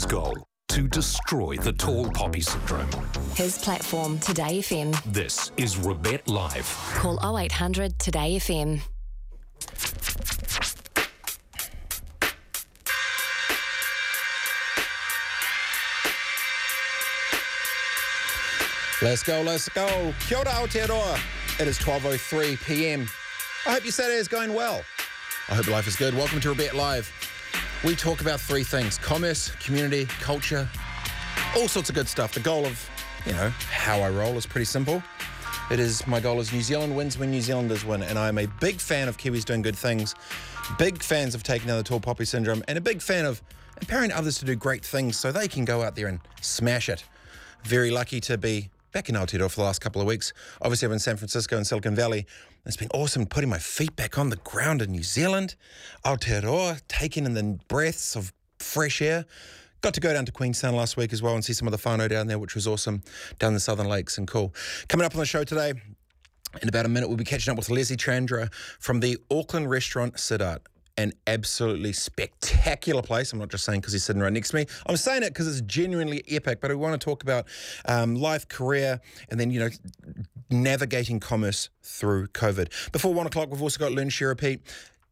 His goal to destroy the tall poppy syndrome. His platform, Today FM. This is Rebet Live. Call 0800 Today FM. Let's go, let's go. Kia ora Aotearoa. It is 12.03 p.m. I hope your Saturday is going well. I hope life is good. Welcome to Rebet Live. We talk about three things commerce, community, culture, all sorts of good stuff. The goal of, you know, how I roll is pretty simple. It is my goal is New Zealand wins when New Zealanders win, and I am a big fan of Kiwis doing good things, big fans of taking down the tall poppy syndrome, and a big fan of empowering others to do great things so they can go out there and smash it. Very lucky to be back in Aotearoa for the last couple of weeks. Obviously, I'm in San Francisco and Silicon Valley. It's been awesome putting my feet back on the ground in New Zealand. Aotearoa, taking in the breaths of fresh air. Got to go down to Queenstown last week as well and see some of the whānau down there, which was awesome, down the Southern Lakes and cool. Coming up on the show today, in about a minute, we'll be catching up with Leslie Chandra from the Auckland restaurant Sidart an absolutely spectacular place. I'm not just saying because he's sitting right next to me. I'm saying it because it's genuinely epic. But I want to talk about um, life, career, and then you know navigating commerce through COVID. Before one o'clock, we've also got Learn, Share, Repeat.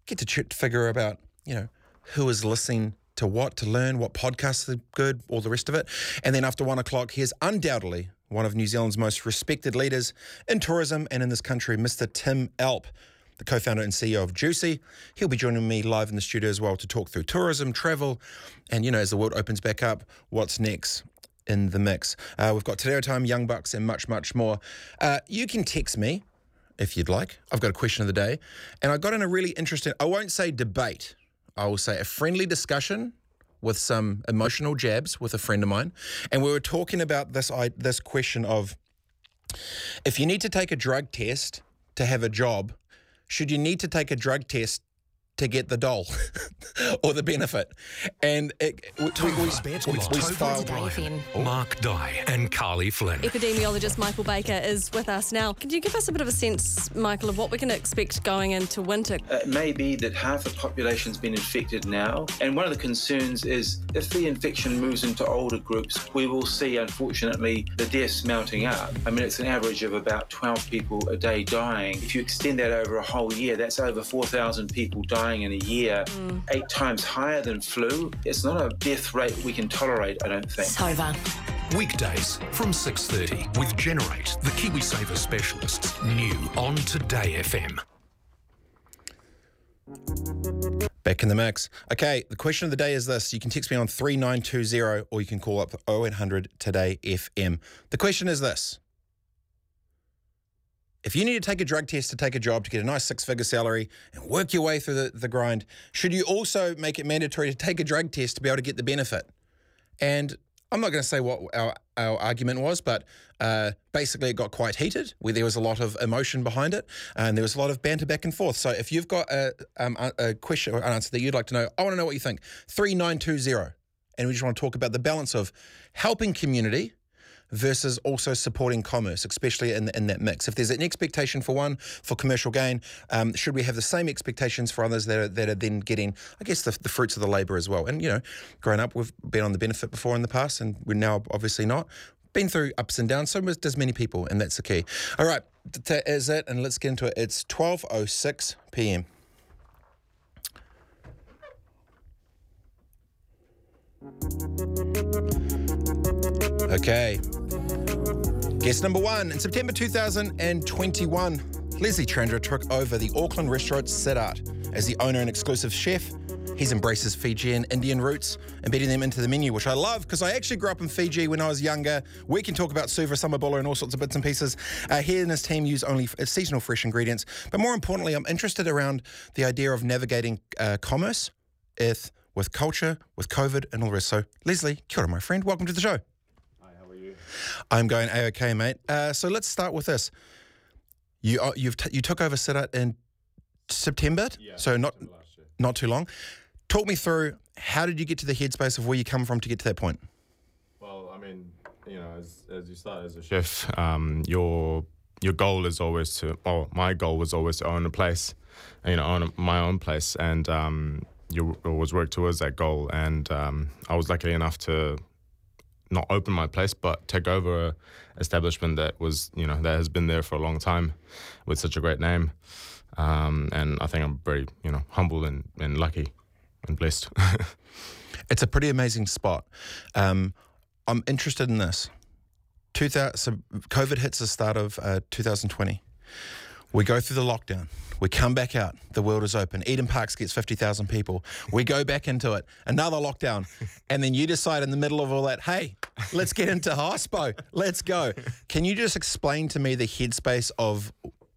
Get to ch- figure about you know who is listening to what to learn, what podcasts are good, all the rest of it. And then after one o'clock, here's undoubtedly one of New Zealand's most respected leaders in tourism and in this country, Mr. Tim Alpe the co founder and CEO of Jucy. He'll be joining me live in the studio as well to talk through tourism, travel, and, you know, as the world opens back up, what's next in the mix. Uh, we've got Reo Time, Young Bucks, and much, much more. Uh, you can text me if you'd like. I've got a question of the day. And I got in a really interesting, I won't say debate, I will say a friendly discussion with some emotional jabs with a friend of mine. And we were talking about this, I, this question of if you need to take a drug test to have a job, should you need to take a drug test to get the dole or the benefit. And it, we, we, we, we, we spiraled. Mark Dye and Carly Flynn. Epidemiologist Michael Baker is with us now. Could you give us a bit of a sense, Michael, of what we can expect going into winter? Uh, it may be that half the population's been infected now. And one of the concerns is if the infection moves into older groups, we will see, unfortunately, the deaths mounting up. I mean, it's an average of about 12 people a day dying. If you extend that over a whole year, that's over 4,000 people dying dying in a year, mm. eight times higher than flu. It's not a death rate we can tolerate, I don't think. Sova. Weekdays from 6.30 with Generate, the KiwiSaver specialists, new on Today FM. Back in the mix. Okay, the question of the day is this. You can text me on 3920 or you can call up 0800 Today FM. The question is this if you need to take a drug test to take a job to get a nice six figure salary and work your way through the, the grind, should you also make it mandatory to take a drug test to be able to get the benefit? And I'm not going to say what our, our argument was, but uh, basically it got quite heated, where there was a lot of emotion behind it, and there was a lot of banter back and forth. So if you've got a, um, a question or an answer that you'd like to know, I want to know what you think. 3920. And we just want to talk about the balance of helping community versus also supporting commerce, especially in, in that mix. If there's an expectation for one for commercial gain, um, should we have the same expectations for others that are, that are then getting, I guess, the, the fruits of the labour as well? And, you know, growing up, we've been on the benefit before in the past, and we're now obviously not. Been through ups and downs, so does many people, and that's the key. All right, that is it, and let's get into it. It's 12.06 p.m. Okay. Guest number one. In September 2021, Leslie Chandra took over the Auckland restaurant Sidart as the owner and exclusive chef. He's embraces his Fijian Indian roots, embedding them into the menu, which I love because I actually grew up in Fiji when I was younger. We can talk about suva, summer sambal and all sorts of bits and pieces. Uh, he and his team use only seasonal fresh ingredients. But more importantly, I'm interested around the idea of navigating uh, commerce with, with culture, with COVID, and all the rest. So, Leslie, kia ora, my friend. Welcome to the show. I'm going a okay, mate. Uh, so let's start with this. You uh, you've t- you took over Sidart in September, yeah, so not not too long. Talk me through how did you get to the headspace of where you come from to get to that point? Well, I mean, you know, as, as you start as a chef, um, your your goal is always to. Well, my goal was always to own a place, you know, own my own place, and um, you always work towards that goal. And um, I was lucky enough to not open my place, but take over a establishment that was, you know, that has been there for a long time with such a great name. Um, and I think I'm very, you know, humble and, and lucky and blessed. It's a pretty amazing spot. Um, I'm interested in this. 2000, so COVID hits the start of uh, 2020. We go through the lockdown. We come back out. The world is open. Eden Parks gets 50,000 people. We go back into it. Another lockdown. And then you decide in the middle of all that, hey, let's get into hospo. Let's go. Can you just explain to me the headspace of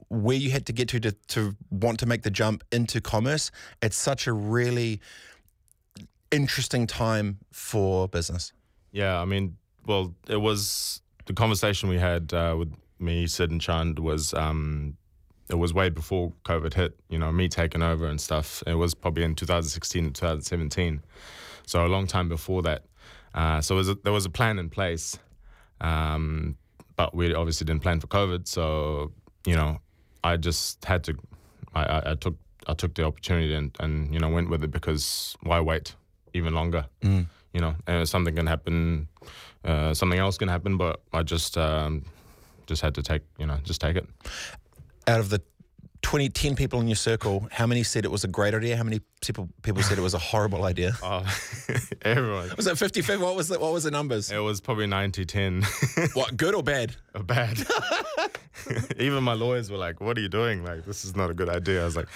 where you had to get to, to to want to make the jump into commerce? It's such a really interesting time for business. Yeah, I mean, well, it was the conversation we had uh, with me, Sid, and Chand was um, it was way before COVID hit. You know, me taking over and stuff. It was probably in 2016 and 2017, so a long time before that. Uh, so was a, there was a plan in place, um, but we obviously didn't plan for COVID. So you know, I just had to. I, I, I took I took the opportunity and, and you know went with it because why wait even longer? Mm. You know, and something can happen, uh, something else can happen, but I just um, just had to take you know just take it. Out of the 20, 10 people in your circle, how many said it was a great idea? How many people people said it was a horrible idea? Uh, everyone. Was it 50 50? What was the, what was the numbers? It was probably 90 10. What, good or bad? Bad. Even my lawyers were like, "What are you doing? Like, this is not a good idea." I was like,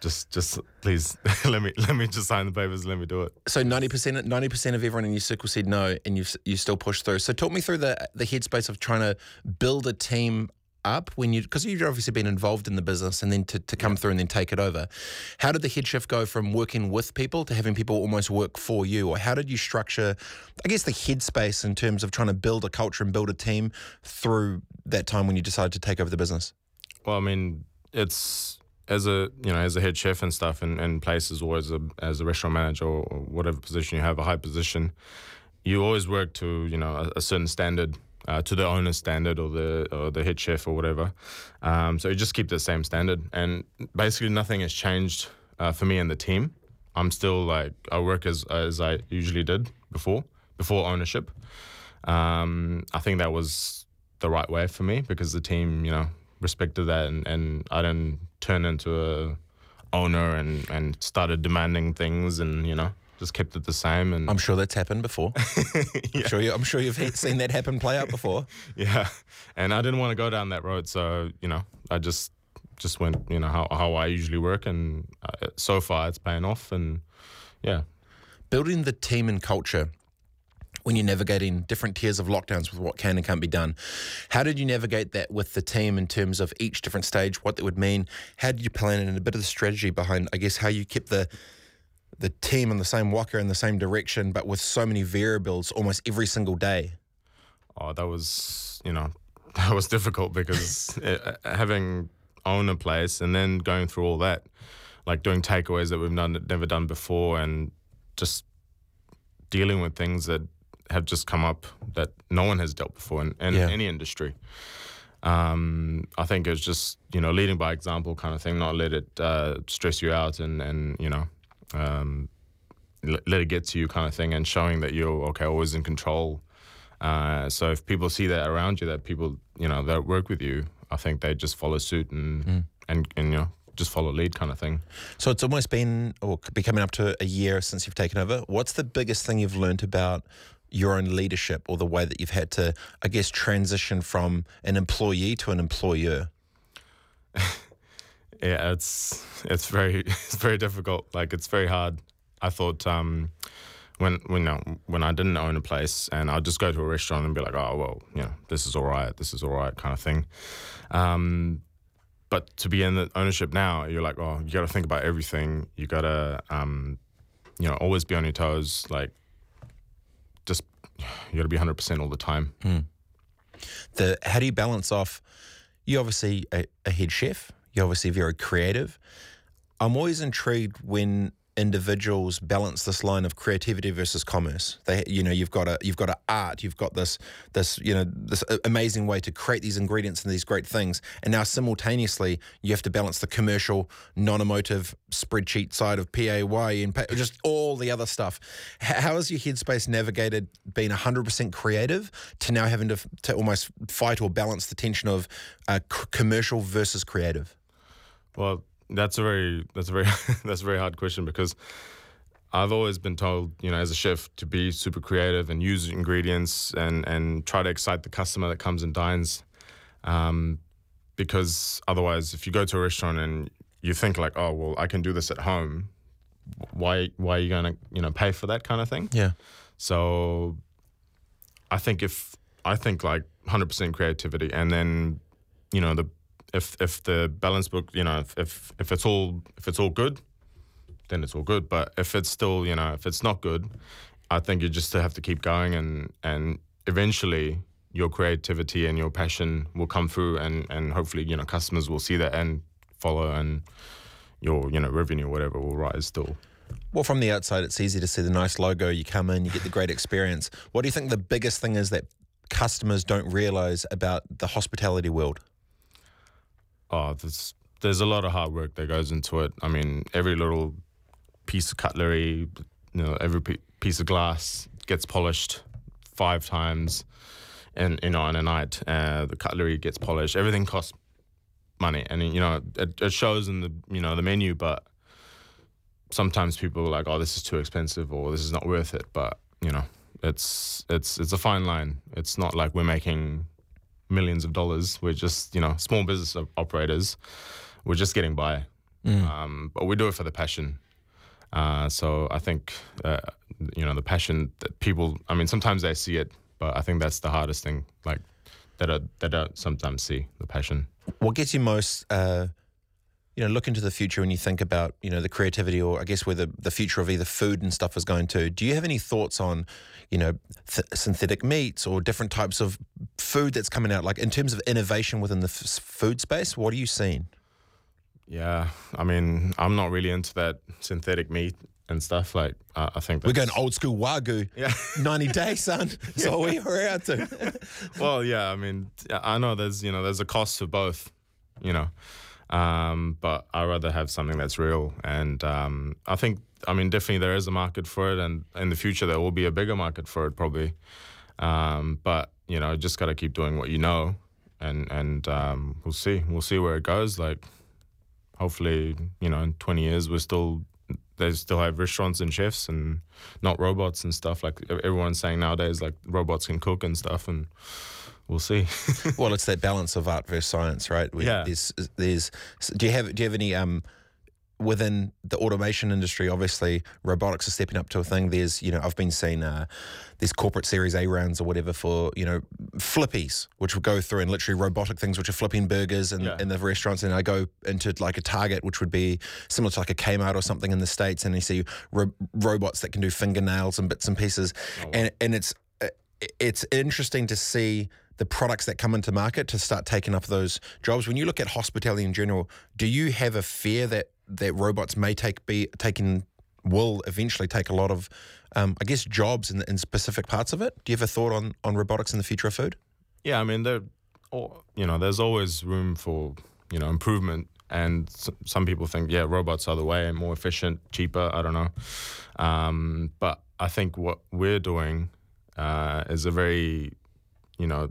"Just, just please let me let me just sign the papers. Let me do it." So 90% 90% of everyone in your circle said no and you you still pushed through. So talk me through the the headspace of trying to build a team up when you because you've obviously been involved in the business and then to, to come through and then take it over. How did the head shift go from working with people to having people almost work for you? Or how did you structure I guess the headspace in terms of trying to build a culture and build a team through that time when you decided to take over the business? Well, I mean, it's as a you know as a head chef and stuff and, in places or as a as a restaurant manager or, or whatever position you have a high position, you always work to you know a, a certain standard. Uh, to the owner's standard or the or the head chef or whatever, um, so you just keep the same standard, and basically nothing has changed uh, for me and the team. I'm still like I work as as I usually did before before ownership. Um, I think that was the right way for me because the team, you know, respected that and, and I didn't turn into a owner and, and started demanding things and, you know, just kept it the same and I'm sure that's happened before. I'm sure you, I'm sure you've seen that happen play out before. yeah. And I didn't want to go down that road, so, you know, I just just went, you know, how, how I usually work and uh, so far it's paying off and yeah. building the team and culture when you're navigating different tiers of lockdowns with what can and can't be done. How did you navigate that with the team in terms of each different stage, what that would mean? How did you plan it and a bit of the strategy behind, I guess, how you kept the the team in the same waka in the same direction, but with so many variables almost every single day? Oh, that was you know that was difficult because uh, having owned a place and then going through all that, like doing takeaways that we've done, never done before, and just dealing with things that have just come up that no one has dealt before in, in Yeah. any industry. Um, I think it's just you know leading by example kind of thing, not let it uh, stress you out and and you know. Um, let let it get to you kind of thing and showing that you're okay always in control uh, so if people see that around you that people you know that work with you i think they just follow suit and and, and you know just follow lead kind of thing So it's almost been, or could be coming up to a year since you've taken over. What's the biggest thing you've learned about your own leadership or the way that you've had to, I guess, transition from an employee to an employer? yeah it's it's very it's very difficult like it's very hard i thought um when when no, when I didn't own a place and I'd just go to a restaurant and be like, oh well, you know, this is all right, this is all right, kind of thing. Um, but to be in the ownership now, you're like, oh, you got to think about everything. You got to, um, you know, always be on your toes. Like, just you got to be 100 percent all the time. the how do you balance off you're obviously a, a head chef you're obviously very creative i'm always intrigued when individuals balance this line of creativity versus commerce. They, you know, you've got a you've got a art, you've got this this you know this amazing way to create these ingredients and these great things, and now simultaneously you have to balance the commercial, non-emotive spreadsheet side of PAY and just all the other stuff. How has your headspace navigated being 100% creative to now having to to almost fight or balance the tension of uh, c- commercial versus creative? Well, that's a very that's a very that's a very hard question because I've always been told, you know, as a chef, to be super creative and use ingredients and and try to excite the customer that comes and dines, um, because otherwise, if you go to a restaurant and you think like, oh well, I can do this at home, why why are you gonna you know pay for that kind of thing? Yeah. So I think if I think like 100% creativity and then you know the if if the balance book you know if, if if it's all if it's all good then it's all good but if it's still you know if it's not good I think you just have to keep going and and eventually your creativity and your passion will come through and and hopefully you know customers will see that and follow and your you know revenue or whatever will rise still Well, from the outside, it's easy to see the nice logo. You come in, you get the great experience. What do you think the biggest thing is that customers don't realize about the hospitality world? Oh, there's there's a lot of hard work that goes into it. I mean, every little piece of cutlery, you know, every piece of glass gets polished five times, and you know, in a night, uh, the cutlery gets polished. Everything costs money, and you know, it, it shows in the you know the menu, but sometimes people are like, oh, this is too expensive, or this is not worth it. But you know, it's it's it's a fine line. It's not like we're making millions of dollars. We're just, you know, small business operators. We're just getting by. Um, but we do it for the passion. Uh, so I think, uh, you know, the passion that people, I mean, sometimes they see it, but I think that's the hardest thing, like, that I, that I sometimes see, the passion. What gets you most, uh, you know, look into the future when you think about, you know, the creativity or I guess where the, the future of either food and stuff is going to? Do you have any thoughts on, you know, th- synthetic meats or different types of food that's coming out? Like in terms of innovation within the f- food space, what are you seeing? Yeah. I mean, I'm not really into that synthetic meat and stuff. Like, I I think We're going old school Wagyu. Yeah. 90 day, son. That's all we were out to. well, yeah, I mean, I know there's you know there's a cost to both, you know, um, but I rather have something that's real, and um, I think I mean definitely there is a market for it, and in the future there will be a bigger market for it probably, um, but you know just got to keep doing what you know, and and um, we'll see. We'll see where it goes. Like, hopefully you know in 20 years we're still they still have restaurants and chefs and not robots and stuff. Like everyone's saying nowadays like robots can cook and stuff. And we'll see well, it's that balance of art versus science, right? We- Yeah. There's, there's, do you have, do you have any, um, within the automation industry, obviously robotics are stepping up to a thing. There's, you know, I've been seeing uh, these corporate Series A rounds or whatever for, you know, flippies, which will go through and literally robotic things, which are flipping burgers in, Yeah. in the restaurants. And I go into like a Target, which would be similar to like a Kmart or something in the States. And you see ro- robots that can do fingernails and bits and pieces. And, and it's, it's interesting to see the products that come into market to start taking up those jobs. When you look at hospitality in general, do you have a fear that that robots may take be taking will eventually take a lot of, um, I guess, jobs in, in specific parts of it? Do you have a thought on on robotics in the future of food? yeah i mean there you know there's always room for you know improvement and some people think yeah robots are the way more efficient cheaper i don't know um, but i think what we're doing uh, is a very you know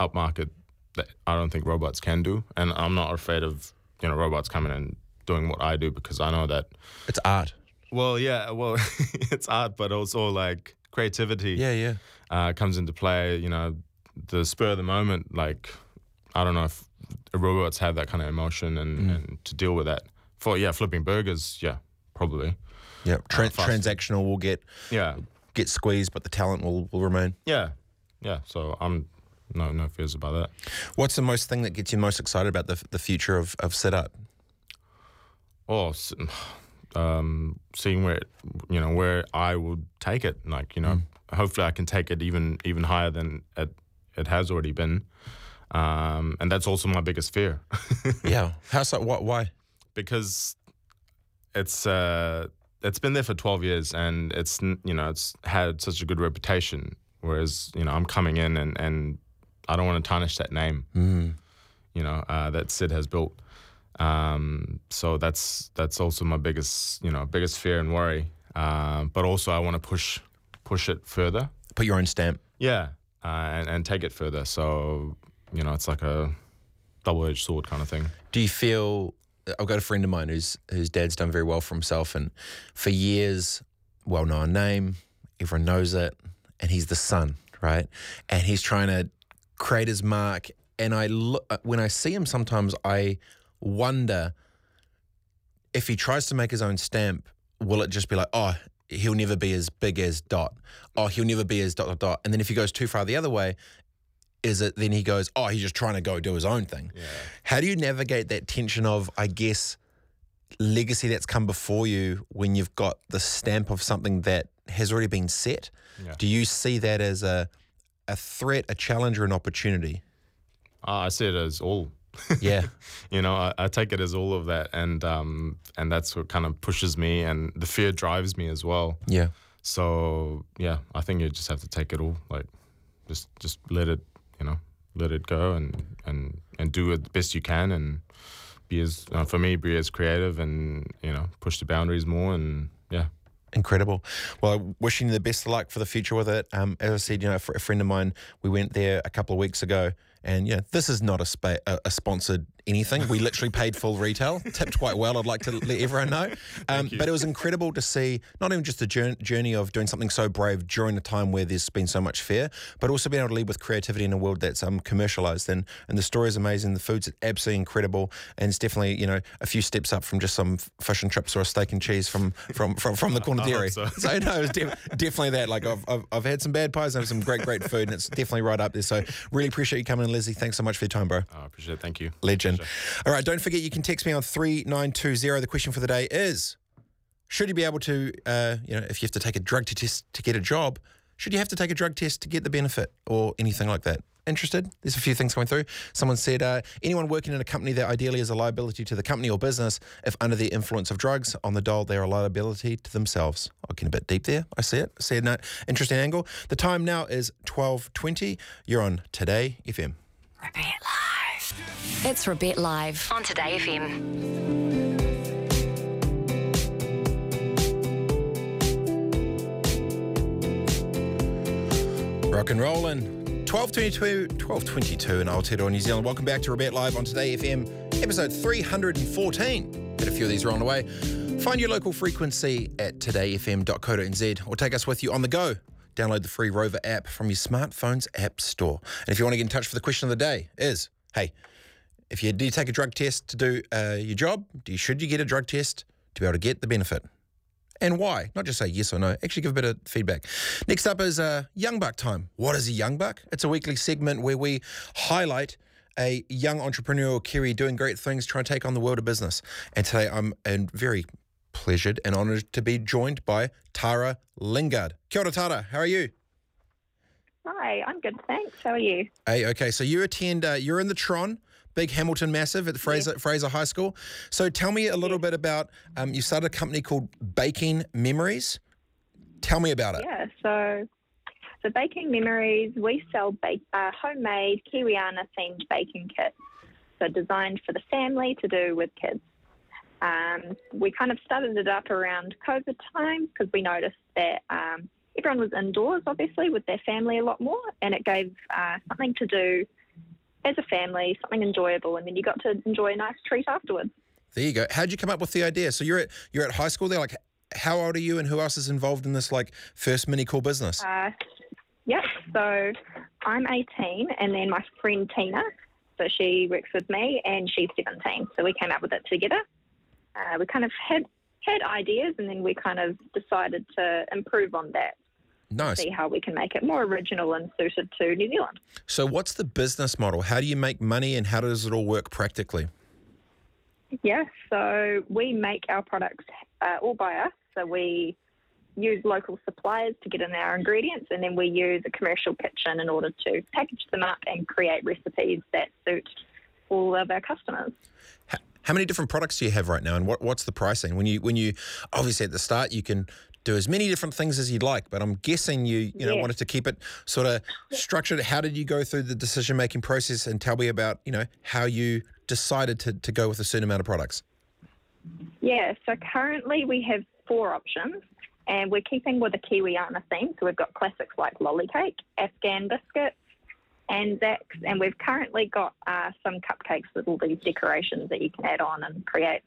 upmarket that i don't think robots can do and i'm not afraid of you know robots coming and doing what i do because i know that It's art. well yeah well it's art but also like creativity Yeah, yeah. uh, comes into play. You know, the spur of the moment. Like, I don't know if robots have that kind of emotion and, and to deal with that. For yeah, flipping burgers, yeah, probably. Yeah. Tran- fast food. transactional will get Yeah, get squeezed, but the talent will, will remain. yeah, yeah. So I'm no no fears about that. What's the most thing that gets you most excited about the the future of of Sit Oh, um, seeing where it, you know where I would take it. Like you know, hopefully I can take it even even higher than it it has already been. Um, and that's also my biggest fear. Yeah. How so? What? Why? because it's uh, it's been there for 12 years, and it's you know it's had such a good reputation. Whereas you know I'm coming in and and I don't want to tarnish that name. You know uh, that Sid has built. Um, so that's that's also my biggest you know biggest fear and worry. Um, but also I want to push push it further. Put your own stamp. Yeah, uh, and and take it further. So you know it's like a double edged sword kind of thing. Do you feel? I've got a friend of mine whose whose dad's done very well for himself, and for years, well known name, everyone knows it, and he's the son, right? And he's trying to create his mark. And I look uh, when I see him, sometimes I wonder if he tries to make his own stamp, will it just be like, oh, he'll never be as big as Dot, oh, he'll never be as Dot Dot Dot, and then if he goes too far the other way, is it then he goes, oh, he's just trying to go do his own thing. How do you navigate that tension of, I guess, legacy that's come before you when you've got the stamp of something that has already been set? Yeah. Do you see that as a a threat, a challenge, or an opportunity? Uh, I see it as all. Yeah. you know, I, I take it as all of that, and um, and that's what kind of pushes me, and the fear drives me as well. yeah. So yeah, I think you just have to take it all, like just just let it, you know, let it go, and and and do it the best you can, and be as uh, for me, be as creative, and you know, push the boundaries more, and yeah. Incredible. Well, wishing you the best of luck for the future with it. Um, as I said, you know, for a friend of mine, we went there a couple of weeks ago, and you know, this is not a, spa- a, a sponsored anything. We literally paid full retail, tipped quite well. I'd like to let everyone know. Um, but it was incredible to see not even just the journey of doing something so brave during a time where there's been so much fear, but also being able to lead with creativity in a world that's um, commercialized. And and the story is amazing. The food's absolutely incredible, and it's definitely you know a few steps up from just some fish and chips or a steak and cheese from from from, from the corner dairy. so. So no, it's def- definitely that. Like I've, I've I've had some bad pies and some great great food, and it's definitely right up there. So really appreciate you coming in, Leslie. Thanks so much for your time, bro. I appreciate it. Thank you. Legend. All right, don't forget you can text me on three nine two zero. The question for the day is: Should you be able to, uh, you know, if you have to take a drug test to get a job, should you have to take a drug test to get the benefit or anything like that? Interested? There's a few things coming through. Someone said, uh, anyone working in a company that ideally is a liability to the company or business, if under the influence of drugs on the dole, they're a liability to themselves. I'm getting a bit deep there. I see it. I see it. Interesting angle. The time now is 12.20. You're on Today FM. Rebet Live. It's Rebet Live on Today FM. Rock and rollin'. 1222, 1222 in Aotearoa, New Zealand. Welcome back to Rebet Live on Today FM, episode 314. Had a few of these rolling away. Find your local frequency at todayfm.co.nz or take us with you on the go. Download the free Rover app from your smartphone's app store. And if you want to get in touch for the question of the day, is hey, if you do take a drug test to do uh, your job, do you, should you get a drug test to be able to get the benefit? and why. Not just say yes or no. Actually, give a bit of feedback. Next up is uh, Young Buck time. What is a Young Buck? It's a weekly segment where we highlight a young entrepreneurial Kiwi doing great things, trying to take on the world of business. And today I'm and very pleasured and honoured to be joined by Tara Lingard. Kia ora, Tara. How are you? Hi, I'm good, thanks. How are you? Hey, okay. So you attend. Uh, you're in the Tron. Big Hamilton Massive at Fraser Fraser High School. So tell me a little bit about. Um, you started a company called Baking Memories. Tell me about it. Yeah, so so baking memories, we sell bake, uh, homemade Kiwiana themed baking kits. So designed for the family to do with kids. Um, we kind of started it up around COVID times because we noticed that um, everyone was indoors, obviously, with their family a lot more, and it gave uh, something to do as a family, something enjoyable, and then you got to enjoy a nice treat afterwards. There you go. How'd you come up with the idea? So you're at you're at high school there. Like, how old are you, and who else is involved in this like first mini cool business? Uh, yep. So I'm 18, and then my friend Tina. So she works with me, and she's 17. So we came up with it together. Uh, we kind of had had ideas, and then we kind of decided to improve on that, nice. see how we can make it more original and suited to New Zealand. So what's the business model? How do you make money, and how does it all work practically? Yeah. So we make our products uh, all by us. So we use local suppliers to get in our ingredients, and then we use a commercial kitchen in order to package them up and create recipes that suit all of our customers. How many different products do you have right now, and what, what's the pricing? When you when you obviously at the start you can do as many different things as you'd like, but I'm guessing you you know Yeah. wanted to keep it sort of structured. How did you go through the decision making process, and tell me about you know how you decided to to go with a certain amount of products? Yeah, so currently we have four options, and we're keeping with a Kiwiana theme. So we've got classics like lolly cake, Afghan biscuits, Anzacs, and we've currently got uh, some cupcakes with all these decorations that you can add on and create.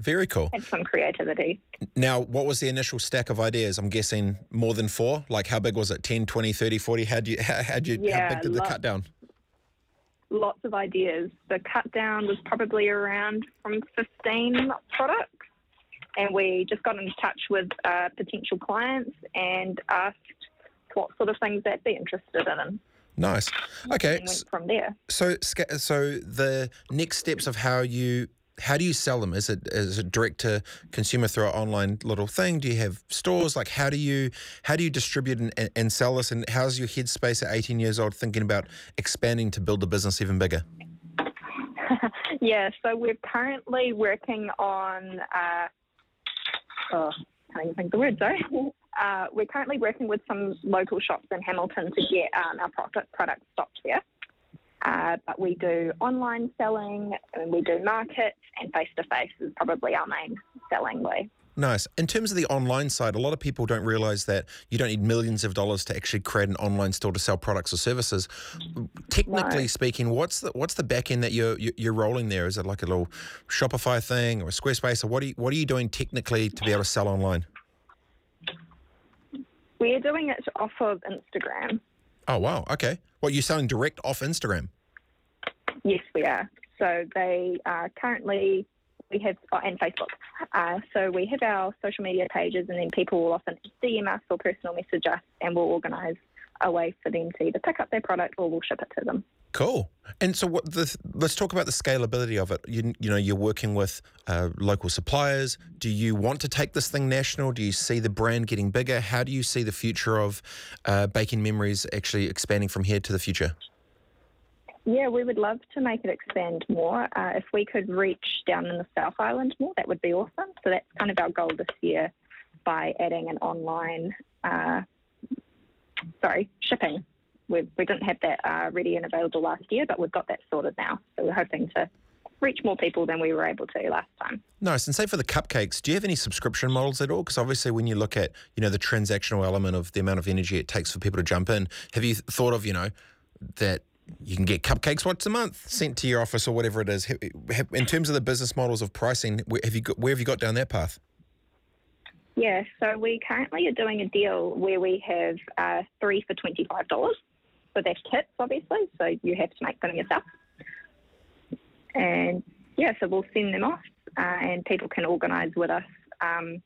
Very cool. Some creativity. Now, what was the initial stack of ideas? I'm guessing more than four. Like, how big was it? 10, 20, 30, 40? How'd you, how, how'd you, how Yeah, big did the cut down? Lots of ideas. The cut down was probably around from 15 products. And we just got in touch with uh, potential clients and asked what sort of things they'd be interested in Nice. Okay. and went from there. So, so the next steps of how you how do you sell them? Is it is it direct to consumer through an online little thing? Do you have stores? Like how do you how do you distribute and, and- sell this? And how's your headspace at 18 years old thinking about expanding to build the business even bigger? Yeah, so we're currently working on. Uh, oh, can't even think the word. Sorry. Uh, we're currently working with some local shops in Hamilton to get um, our product product stocked there. Uh, but we do online selling, and we do markets, and face to face is probably our main selling way. Nice. In terms of the online side, a lot of people don't realize that you don't need millions of dollars to actually create an online store to sell products or services. Technically No. speaking, what's the what's the back end that you're you're rolling there? Is it like a little Shopify thing or a Squarespace, or what are you, what are you doing technically to be able to sell online? We're doing it off of Instagram. Oh wow, okay. What you're selling direct off Instagram? Yes, we are. So they are currently we have oh, and Facebook. Uh, so we have our social media pages, and then people will often DM us or personal message us, and we'll organise a way for them to either pick up their product or we'll ship it to them. Cool. And so, what the, let's talk about the scalability of it. You, you know, you're working with uh, local suppliers. Do you want to take this thing national? Do you see the brand getting bigger? How do you see the future of uh, Baking Memories actually expanding from here to the future? Yeah, we would love to make it expand more. Uh, if we could reach down in the South Island more, that would be awesome. So that's kind of our goal this year by adding an online, uh, sorry, shipping. We, we didn't have that uh, ready and available last year, but we've got that sorted now. So we're hoping to reach more people than we were able to last time. Nice. And say for the cupcakes, do you have any subscription models at all? Because obviously, when you look at you know the transactional element of the amount of energy it takes for people to jump in, have you thought of you know that you can get cupcakes once a month sent to your office or whatever it is? In terms of the business models of pricing, have you got, where have you got down that path? Yeah, so we currently are doing a deal where we have uh, three for $25. So that's kits, obviously, so you have to make them yourself. And yeah, so we'll send them off uh, and people can organise with us um,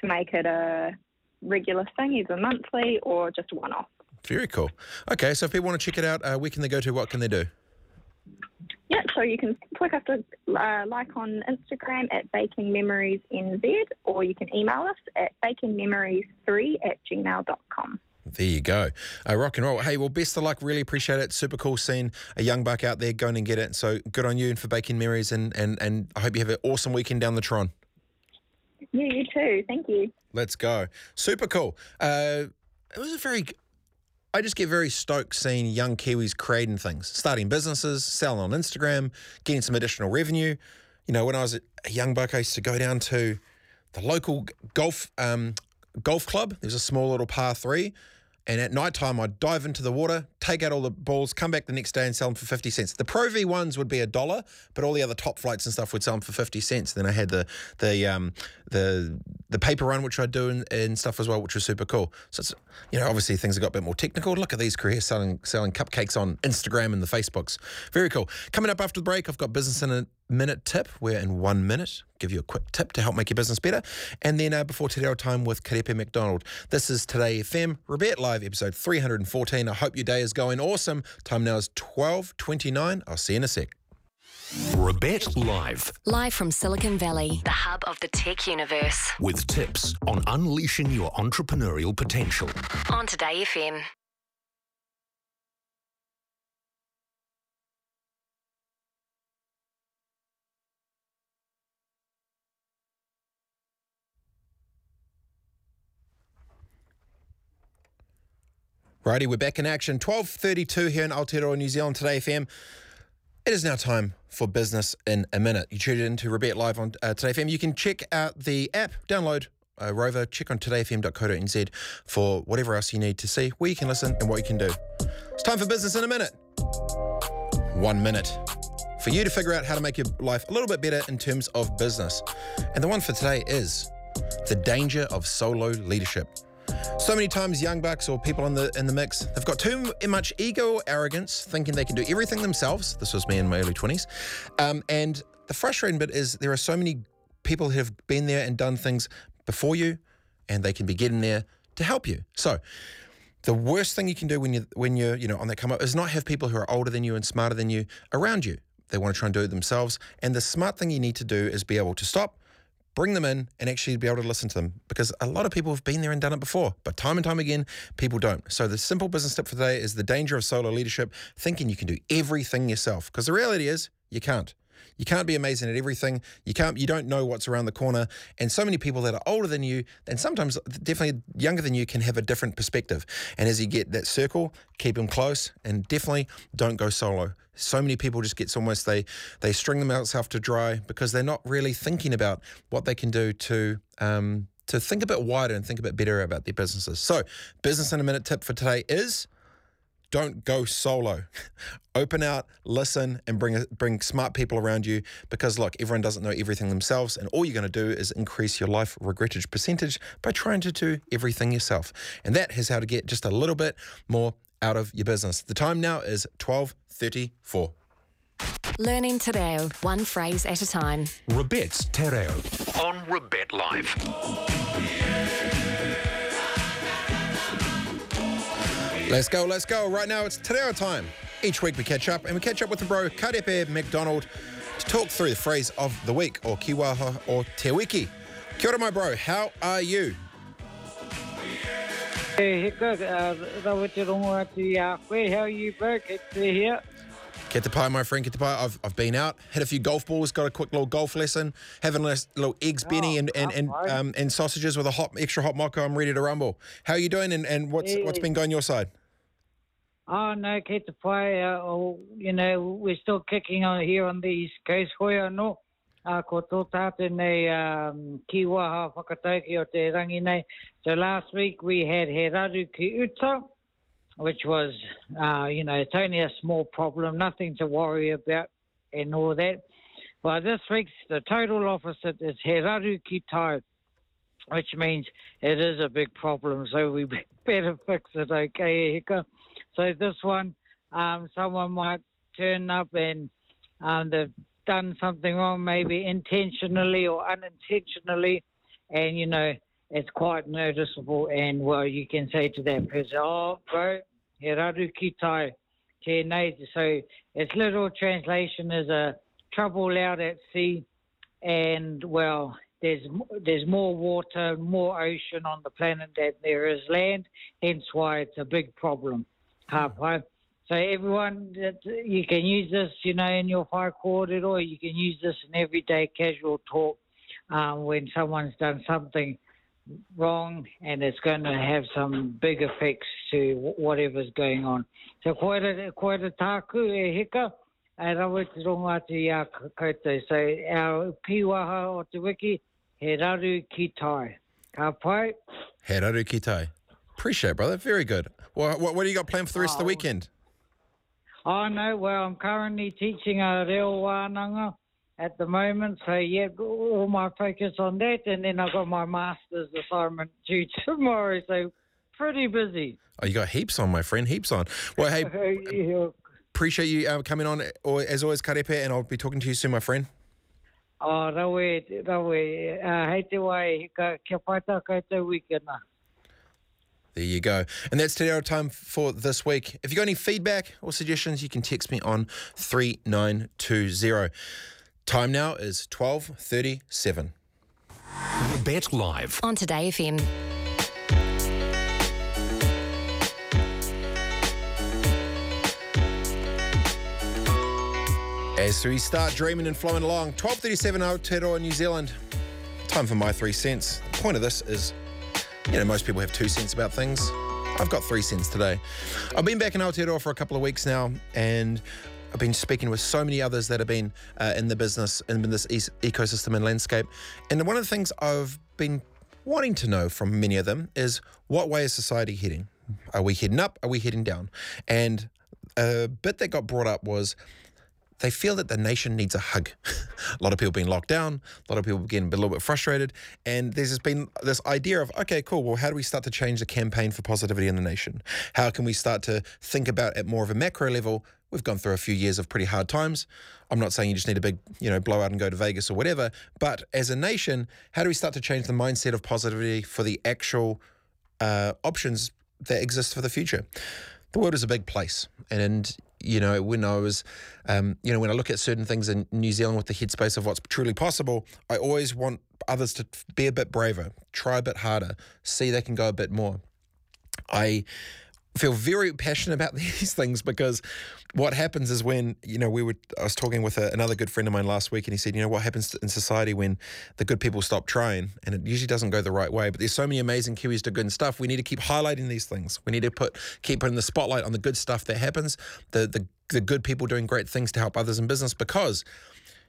to make it a regular thing, either monthly or just one off. Very cool. Okay, so if people want to check it out, uh, where can they go to? What can they do? Yeah, so you can click us to uh, like on Instagram at Baking Memories NZ or you can email us at bakingmemories3 at gmail.com. There you go. Uh, rock and roll. Hey, well, best of luck. Really appreciate it. Super cool seeing a young buck out there going and get it. So good on you and for baking memories. And, and, and I hope you have an awesome weekend down the Tron. Yeah, you too. Thank you. Let's go. Super cool. Uh, it was a very. I just get very stoked seeing young Kiwis creating things, starting businesses, selling on Instagram, getting some additional revenue. You know, when I was a young buck, I used to go down to the local golf um, golf club. There's a small little par three. And at night time, I'd dive into the water, take out all the balls, come back the next day and sell them for 50 cents. The Pro V ones would be a dollar, but all the other top flights and stuff would sell them for 50 cents. Then I had the the um, the the paper run, which I do and, and stuff as well, which was super cool. So it's, you know, obviously things have got a bit more technical. Look at these careers selling selling cupcakes on Instagram and the Facebooks. Very cool. Coming up after the break, I've got business in a minute tip, where in one minute give you a quick tip to help make your business better. And then uh, before Te Reo time with Karepe McDonald. This is Today FM, Rebet Live, episode 314. I hope your day is going awesome. Time now is 12.29. I'll see you in a sec. Rebet Live Live from Silicon Valley, the hub of the tech universe. with tips on unleashing your entrepreneurial potential. On Today FM. Righty, we're back in action. 12.32 here in Aotearoa, New Zealand Today FM. It is now time for business in a minute. You tuned in to Rebet Live on uh, Today FM. You can check out the app, download uh, Rover, check on todayfm.co.nz for whatever else you need to see, where you can listen and what you can do. It's time for business in a minute. One minute for you to figure out how to make your life a little bit better in terms of business. And the one for today is the danger of solo leadership. So many times, young bucks or people in the in the mix, they've got too much ego or arrogance, thinking they can do everything themselves. This was me in my early twenties, um, and the frustrating bit is there are so many people who have been there and done things before you, and they can be getting there to help you. So. The worst thing you can do when you when you're you know on that come up is not have people who are older than you and smarter than you around you. They want to try and do it themselves. And the smart thing you need to do is be able to stop, bring them in and actually be able to listen to them because a lot of people have been there and done it before, but time and time again, people don't. So, the simple business tip for today is the danger of solo leadership, thinking you can do everything yourself because the reality is you can't. You can't be amazing at everything. You can't. You don't know what's around the corner. And so many people that are older than you, and sometimes definitely younger than you, can have a different perspective. And as you get that circle, keep them close, and definitely don't go solo. So many people just get almost they they string themselves to dry because they're not really thinking about what they can do to. Um, to think a bit wider and think a bit better about their businesses. So, business in a minute tip for today is don't go solo. Open out, listen, and bring bring smart people around you. Because look, everyone doesn't know everything themselves, and all you're going to do is increase your life regrettage percentage by trying to do everything yourself. And that is how to get just a little bit more out of your business. The time now is twelve thirty four. Learning Te Reo, one phrase at a time. Rebet's Te Reo on Rebet Live. Let's go, let's go. Right now it's Te Reo time. Each week we catch up and we catch up with the bro Karepe McDonald to talk through the phrase of the week or kiwaha or te wiki. Kia ora, my bro. How are you? Get the pie, my friend. Get the pie. I've, I've been out, hit a few golf balls, got a quick little golf lesson, having a little eggs, Benny, and and and, um, and sausages with a hot, extra hot mocha. I'm ready to rumble. How are you doing? And, and what's what's been going your side? Oh, no, kei te pai. Uh, oh, you know, we're still kicking on here on the East Coast. Hoi anō. Uh, ko tō tātou nei um, o te rangi nei. So last week we had He Raru Ki Uta, which was, uh, you know, it's only a small problem, nothing to worry about and all that. Well, this week's the total opposite is He Raru Ki Tai, which means it is a big problem, so we better fix it, okay, Hika? So this one, um, someone might turn up and um, they've done something wrong, maybe intentionally or unintentionally, and you know it's quite noticeable. And well, you can say to that person, "Oh, bro, he raru ki tai, tēnei." So its literal translation is a trouble out at sea, and well, there's there's more water, more ocean on the planet than there is land. Hence why it's a big problem. Hmm. Hapai. So everyone, that- you can use this, you know, in your high quarter, or you can use this in everyday casual talk um, when someone's done something wrong, and it's going to have some big effects to whatever's going on. So koe ra, koe ra tāku e hika, e rawa te rongo atu i a koutou. So our kīwaha o te wiki, he raru ki tai. Ka pai. He raru ki tai. Appreciate it, brother. Very good. Well, what, what do you got planned for the rest of the Oh. weekend? Oh know. well I'm currently teaching a reo wānanga at the moment, so yeah, all my focus on that, and then I've got my master's assignment due tomorrow, so pretty busy. Oh, you got heaps on, my friend. Heaps on. Well, hey, oh, appreciate you uh, coming on, or as always, Karepe, and I'll be talking to you soon, my friend. Oh, rawe, rawe, uh, hei te wai, ka, kia pai tā koutou weekenda. There you go. And that's today our time for this week. If you got any feedback or suggestions, you can text me on 3920. Time now is 12.37. Bet Live. On Today FM. As we start dreaming and flowing along, 12.37 Aotearoa, New Zealand. Time for my three cents. The point of this is, you know, most people have two cents about things. I've got three cents today. I've been back in Aotearoa for a couple of weeks now, and I've been speaking with so many others that have been uh, in the business and in this e- ecosystem and landscape. And one of the things I've been wanting to know from many of them is what way is society heading? Are we heading up? Are we heading down? And a bit that got brought up was they feel that the nation needs a hug. a lot of people being locked down, a lot of people getting a little bit frustrated, and there's just been this idea of okay, cool. Well, how do we start to change the campaign for positivity in the nation? How can we start to think about at more of a macro level? We've gone through a few years of pretty hard times. I'm not saying you just need a big, you know, blowout and go to Vegas or whatever, but as a nation, how do we start to change the mindset of positivity for the actual uh, options that exist for the future? The world is a big place, and you know, when I was, um, you know, when I look at certain things in New Zealand with the headspace of what's truly possible, I always want others to be a bit braver, try a bit harder, see they can go a bit more. I feel very passionate about these things because what happens is when you know we were I was talking with a, another good friend of mine last week and he said you know what happens in society when the good people stop trying? And it usually doesn't go the right way but there's so many amazing Kiwis do good stuff. We need to keep highlighting these things. We need to put keep putting the spotlight on the good stuff that happens the the, the good people doing great things to help others in business because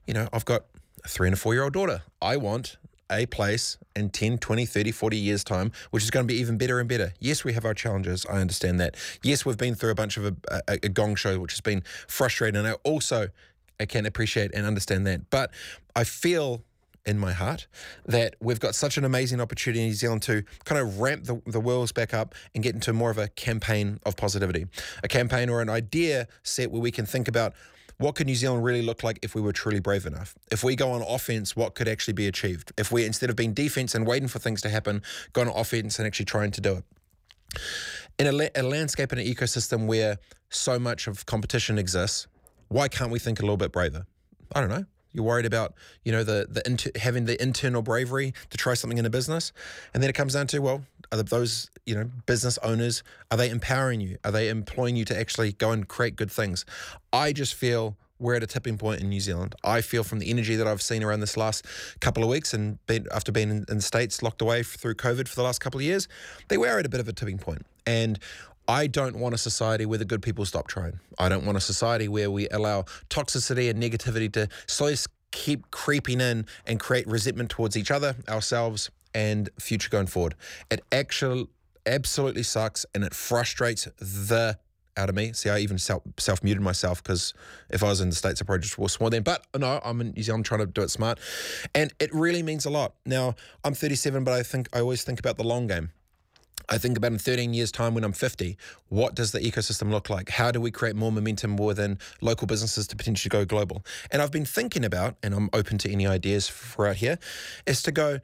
you know I've got a three and a four year old daughter. I want a place in 10, 20, 30, 40 years' time, which is going to be even better and better. Yes, we have our challenges. I understand that. Yes, we've been through a bunch of a, a, a gong show, which has been frustrating. And I also I can appreciate and understand that. But I feel in my heart that we've got such an amazing opportunity in New Zealand to kind of ramp the, the wheels back up and get into more of a campaign of positivity, a campaign or an idea set where we can think about what could New Zealand really look like if we were truly brave enough? If we go on offense, what could actually be achieved? If we, instead of being defense and waiting for things to happen, go on offense and actually trying to do it. In a, a landscape and an ecosystem where so much of competition exists, why can't we think a little bit braver? I don't know. You're worried about, you know, the the inter- having the internal bravery to try something in a business, and then it comes down to, well, are those, you know, business owners are they empowering you? Are they employing you to actually go and create good things? I just feel we're at a tipping point in New Zealand. I feel from the energy that I've seen around this last couple of weeks and been, after being in, in the States locked away through COVID for the last couple of years, they were at a bit of a tipping point. And I don't want a society where the good people stop trying. I don't want a society where we allow toxicity and negativity to slowly keep creeping in and create resentment towards each other, ourselves, and future going forward. It actually absolutely sucks and it frustrates the out of me. See, I even self muted myself because if I was in the States, I probably just wore more then. But uh, no, I'm in New Zealand trying to do it smart. And it really means a lot. Now, I'm 37, but I think I always think about the long game. I think about in 13 years' time when I'm 50, what does the ecosystem look like? How do we create more momentum within local businesses to potentially go global? And I've been thinking about, and I'm open to any ideas for out here, is to go,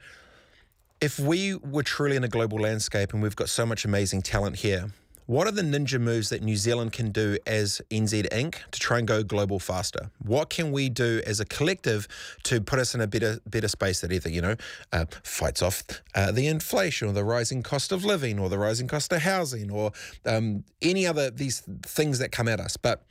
if we were truly in a global landscape and we've got so much amazing talent here, what are the ninja moves that New Zealand can do as NZ Inc. to try and go global faster? What can we do as a collective to put us in a better better space that either you know uh, fights off uh, the inflation or the rising cost of living or the rising cost of housing or um, any other these things that come at us? But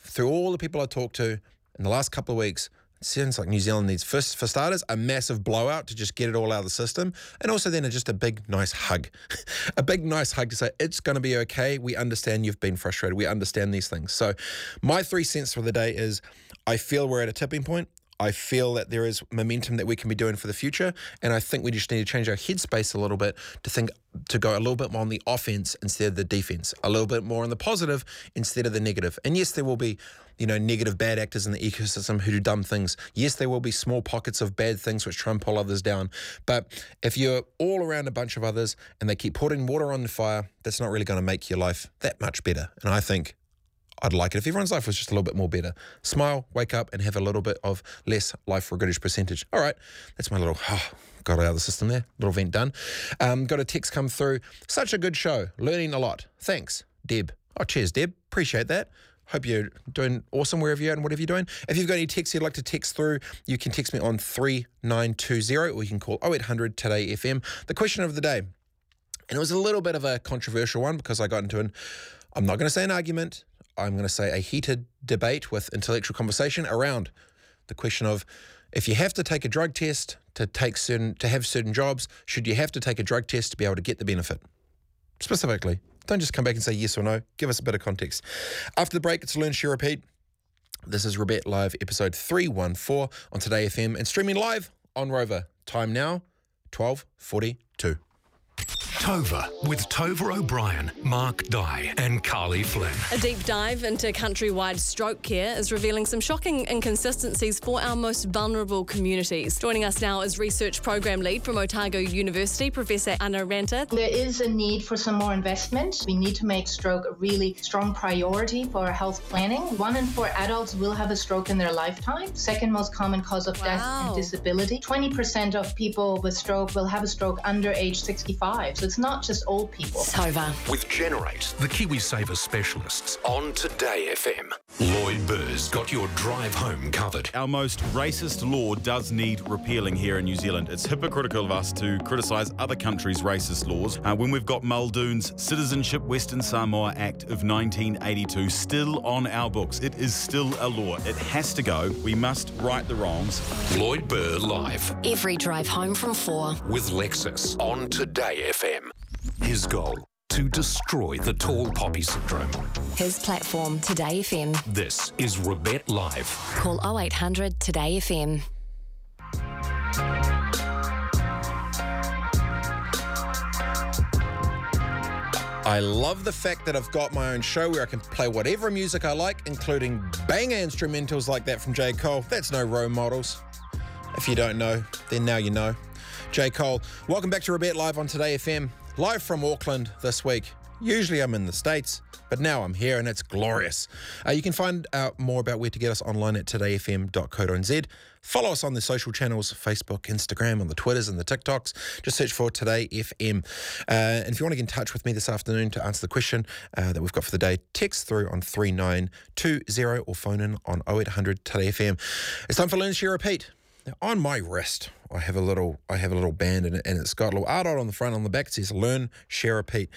through all the people I talked to in the last couple of weeks, sounds like New Zealand needs first for starters a massive blowout to just get it all out of the system, and also then just a big nice hug, a big nice hug to say it's going to be okay. We understand you've been frustrated. We understand these things. So, my three cents for the day is, I feel we're at a tipping point. I feel that there is momentum that we can be doing for the future. And I think we just need to change our headspace a little bit to think to go a little bit more on the offense instead of the defense, a little bit more on the positive instead of the negative. And yes, there will be, you know, negative bad actors in the ecosystem who do dumb things. Yes, there will be small pockets of bad things which try and pull others down. But if you're all around a bunch of others and they keep putting water on the fire, that's not really going to make your life that much better. And I think I'd like it if everyone's life was just a little bit more better. Smile, wake up, and have a little bit of less life goodish percentage. All right, that's my little oh, got out of the system there. Little vent done. Um, got a text come through. Such a good show. Learning a lot. Thanks, Deb. Oh, cheers, Deb. Appreciate that. Hope you're doing awesome wherever you're at and whatever you're doing. If you've got any texts you'd like to text through, you can text me on 3920 or you can call 0800 Today FM. The question of the day, and it was a little bit of a controversial one because I got into an, I'm not going to say an argument, I'm going to say a heated debate with intellectual conversation around the question of if you have to take a drug test to take certain to have certain jobs, should you have to take a drug test to be able to get the benefit? Specifically, Don't just come back and say yes or no. Give us a bit of context. After the break, it's Learn, Share, Repeat. This is Rebet Live, episode 314 on Today FM and streaming live on Rover. Time now, 12.42. Tova with Tova O'Brien, Mark Dye, and Carly Flynn. A deep dive into countrywide stroke care is revealing some shocking inconsistencies for our most vulnerable communities. Joining us now is Research Program Lead from Otago University, Professor Anna Ranta. There is a need for some more investment. We need to make stroke a really strong priority for our health planning. One in four adults will have a stroke in their lifetime. Second most common cause of death and disability. 20% of people with stroke will have a stroke under age 65. So it's not just old people. Tova. With Generate, the KiwiSaver specialists on Today FM. Lloyd Burr's got your drive home covered. Our most racist law does need repealing here in New Zealand. It's hypocritical of us to criticise other countries' racist laws uh, when we've got Muldoon's Citizenship Western Samoa Act of 1982 still on our books. It is still a law. It has to go. We must right the wrongs. Lloyd Burr live Every drive home from four. with Lexus on Today FM. His goal to destroy the tall poppy syndrome. His platform, Today FM. This is Rebet Live. Call 0800 Today FM. I love the fact that I've got my own show where I can play whatever music I like, including banger instrumentals like that from J. Cole. That's no role models. If you don't know, then now you know. J. Cole, welcome back to Rebet Live on Today FM. Live from Auckland this week. Usually I'm in the States, but now I'm here and it's glorious. Uh, you can find out more about where to get us online at todayfm.co.nz. Follow us on the social channels Facebook, Instagram, on the Twitters and the TikToks. Just search for Today FM. Uh, and if you want to get in touch with me this afternoon to answer the question uh, that we've got for the day, text through on 3920 or phone in on 0800 Today FM. It's time for Learn, Share, Repeat. Now, on my wrist, I have a little, I have a little band, and, it, and it's got a little art on the front. On the back, it says "Learn, Share, Repeat,"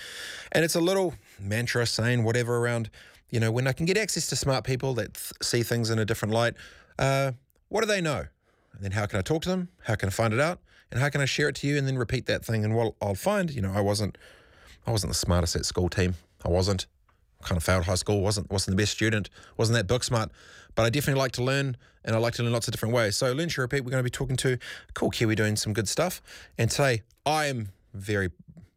and it's a little mantra saying whatever around, you know, when I can get access to smart people that th- see things in a different light. Uh, what do they know? And then how can I talk to them? How can I find it out? And how can I share it to you? And then repeat that thing. And what I'll find, you know, I wasn't, I wasn't the smartest at school team. I wasn't. Kind of failed high school. wasn't wasn't the best student. wasn't that book smart. But I definitely like to learn, and I like to learn lots of different ways. So learn, share, repeat. We're going to be talking to cool Kiwi doing some good stuff. And today, I am very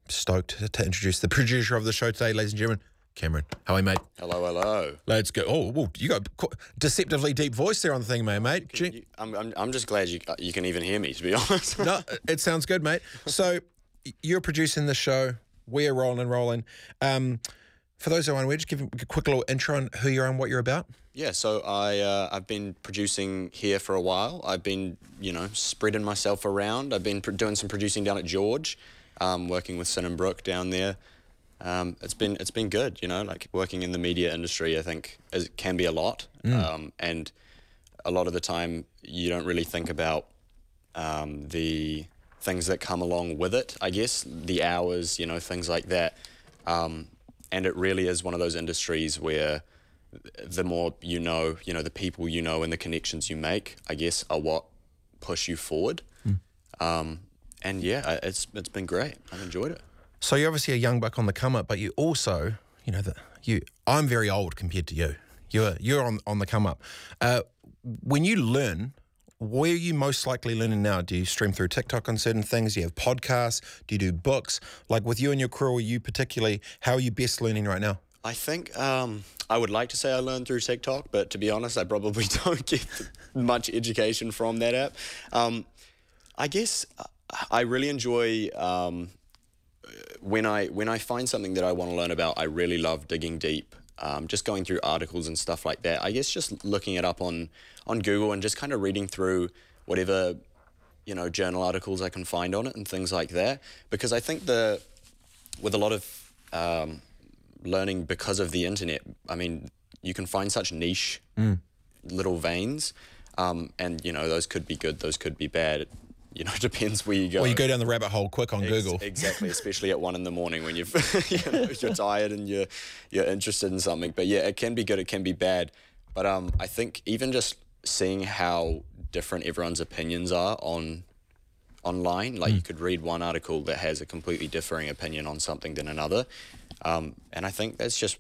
stoked to, to introduce the producer of the show today, ladies and gentlemen, Cameron. How are you, mate? Hello, hello. Let's go. Oh, well, you got qu- deceptively deep voice there on the thing, mate. mate. You- I'm, I'm, I'm just glad you uh, you can even hear me, to be honest. no, it sounds good, mate. So you're producing the show. We're rolling and rolling. Um, for those who aren't aware, just give a quick little intro on who you are and what you're about. yeah, so I uh, I've been producing here for a while. I've been you know spreading myself around. I've been doing some producing down at George, um, working with Sin and Brook down there. Um, it's been it's been good, you know. Like working in the media industry, I think is, can be a lot, um, and a lot of the time you don't really think about um, the things that come along with it. I guess the hours, you know, things like that. Um, and it really is one of those industries where the more you know, you know, the people you know and the connections you make, I guess, are what push you forward. Um, and yeah, it's it's been great. I've enjoyed it. So you're obviously a young buck on the come up, but you also, you know, that you. I'm very old compared to you. You're you're on on the come up. Uh, when you learn, where are you most likely learning now? Do you stream through TikTok on certain things? Do you have podcasts? Do you do books? Like with you and your crew, or you particularly, how are you best learning right now? I think um, I would like to say I learned through TikTok, but to be honest, I probably don't get much education from that app. Um, I guess uh, I really enjoy um, when I when I find something that I want to learn about. I really love digging deep, um, just going through articles and stuff like that. I guess just looking it up on on Google and just kind of reading through whatever you know journal articles I can find on it and things like that. Because I think the with a lot of um, learning because of the internet, I mean, you can find such niche little veins, um, and you know those could be good, those could be bad. You know, it depends where you go. Well, you go down the rabbit hole quick on Ex- Google. Exactly, especially at one in the morning when you've you know, you're tired and you're you're interested in something. But yeah, it can be good, it can be bad. But um, I think even just seeing how different everyone's opinions are on online, like you could read one article that has a completely differing opinion on something than another. Um, and I think that's just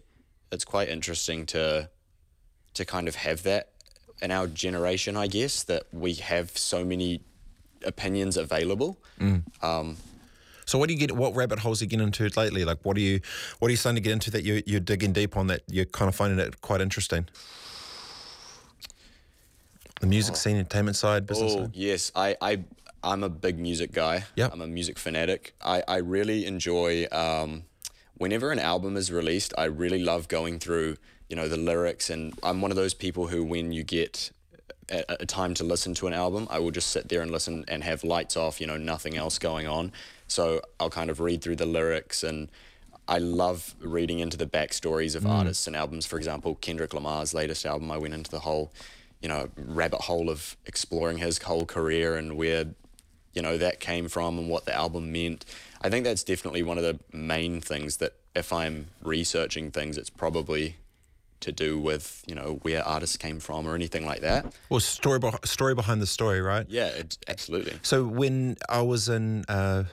it's quite interesting to to kind of have that in our generation, I guess, that we have so many opinions available. Um, So what do you get? What rabbit holes are you getting into lately? Like, what are you, what are you starting to get into that you you're digging deep on that you're kind of finding it quite interesting? The music scene, entertainment side, business. Oh side? yes, I, I I'm a big music guy. Yep. I'm a music fanatic. I, I really enjoy um, whenever an album is released. I really love going through you know the lyrics, and I'm one of those people who when you get a, a time to listen to an album, I will just sit there and listen and have lights off. You know, nothing else going on. So I'll kind of read through the lyrics and. I love reading into the backstories of mm. artists and albums. For example, Kendrick Lamar's latest album, I went into the whole, you know, rabbit hole of exploring his whole career and where, you know, that came from and what the album meant. I think that's definitely one of the main things that if I'm researching things, it's probably to do with, you know, where artists came from or anything like that. Well, story beh- story behind the story, right? Yeah, it's, absolutely. So when I was in, uh,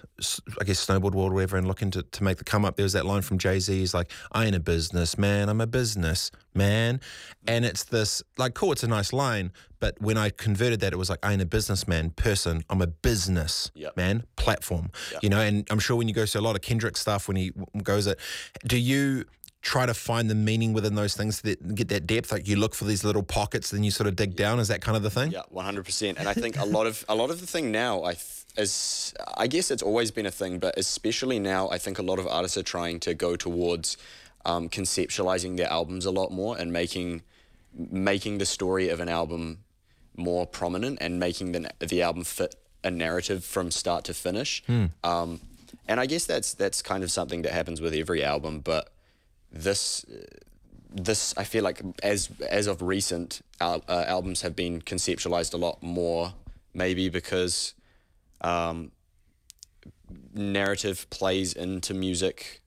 I guess snowboard world, or whatever, and looking to, to make the come up, there was that line from Jay Z. He's like, "I ain't a business man, I'm a business man," and it's this like, cool, it's a nice line, but when I converted that, it was like, "I ain't a businessman person, I'm a business Yep. man platform," you know. And I'm sure when you go to a lot of Kendrick stuff, when he goes it, do you? Try to find the meaning within those things that get that depth. Like you look for these little pockets, then you sort of dig down. Is that kind of the thing? Yeah, one hundred percent. And I think a lot of a lot of the thing now, I th- is I guess it's always been a thing, but especially now, I think a lot of artists are trying to go towards um, conceptualizing their albums a lot more and making making the story of an album more prominent and making the the album fit a narrative from start to finish. Um, and I guess that's that's kind of something that happens with every album, but this this I feel like as as of recent uh, albums have been conceptualized a lot more maybe because um, narrative plays into music.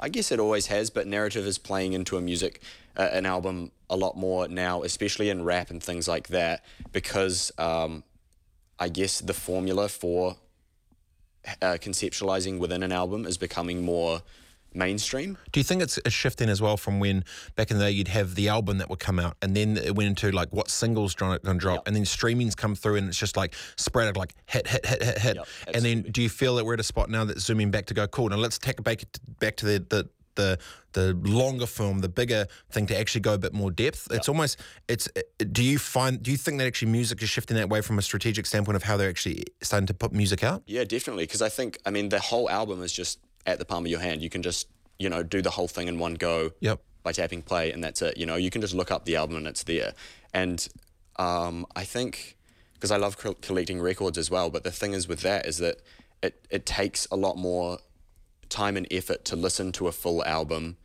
I guess it always has but narrative is playing into a music uh, an album a lot more now especially in rap and things like that because um, I guess the formula for uh, conceptualizing within an album is becoming more mainstream Do you think it's a shift shifting as well from when back in the day you'd have the album that would come out and then it went into like what singles going to drop Yep. and then streamings come through and it's just like spread out like hit, hit, hit, hit, hit. Yep, and then do you feel that we're at a spot now that's zooming back to go, cool, now let's take it back, back to the, the, the, the longer film, the bigger thing to actually go a bit more depth. It's almost, it's, do you find, do you think that actually music is shifting that way from a strategic standpoint of how they're actually starting to put music out? Yeah, definitely. Because I think, I mean, the whole album is just at the palm of your hand. You can just, you know, do the whole thing in one go Yep. by tapping play, and that's it. You know, you can just look up the album and it's there. And um, I think, because I love col- collecting records as well, but the thing is with that is that it, it takes a lot more time and effort to listen to a full album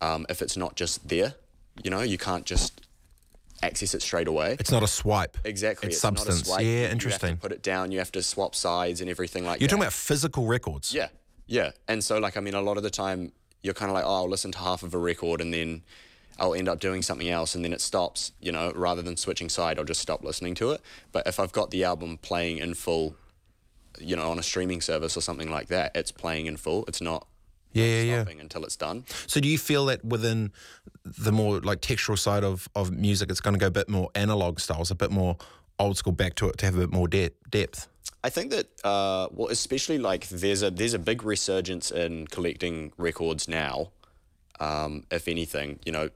um, if it's not just there. You know, you can't just access it straight away. It's not a swipe. Exactly. It's, not a substance. swipe. Yeah, You have to interesting. put it down. You have to swap sides and everything like that. You're talking about physical records. Yeah, yeah. And so, like, I mean, a lot of the time, you're kind of like, oh, I'll listen to half of a record and then I'll end up doing something else and then it stops, you know, rather than switching side, I'll just stop listening to it. But if I've got the album playing in full, you know, on a streaming service or something like that, it's playing in full. It's not Yeah, yeah, yeah. until it's done. So do you feel that within the more like textural side of, of music, it's going to go a bit more analog styles, a bit more old school back to it to have a bit more de- depth? I think that uh, well, especially like there's a there's a big resurgence in collecting records now. Um, if anything, you know,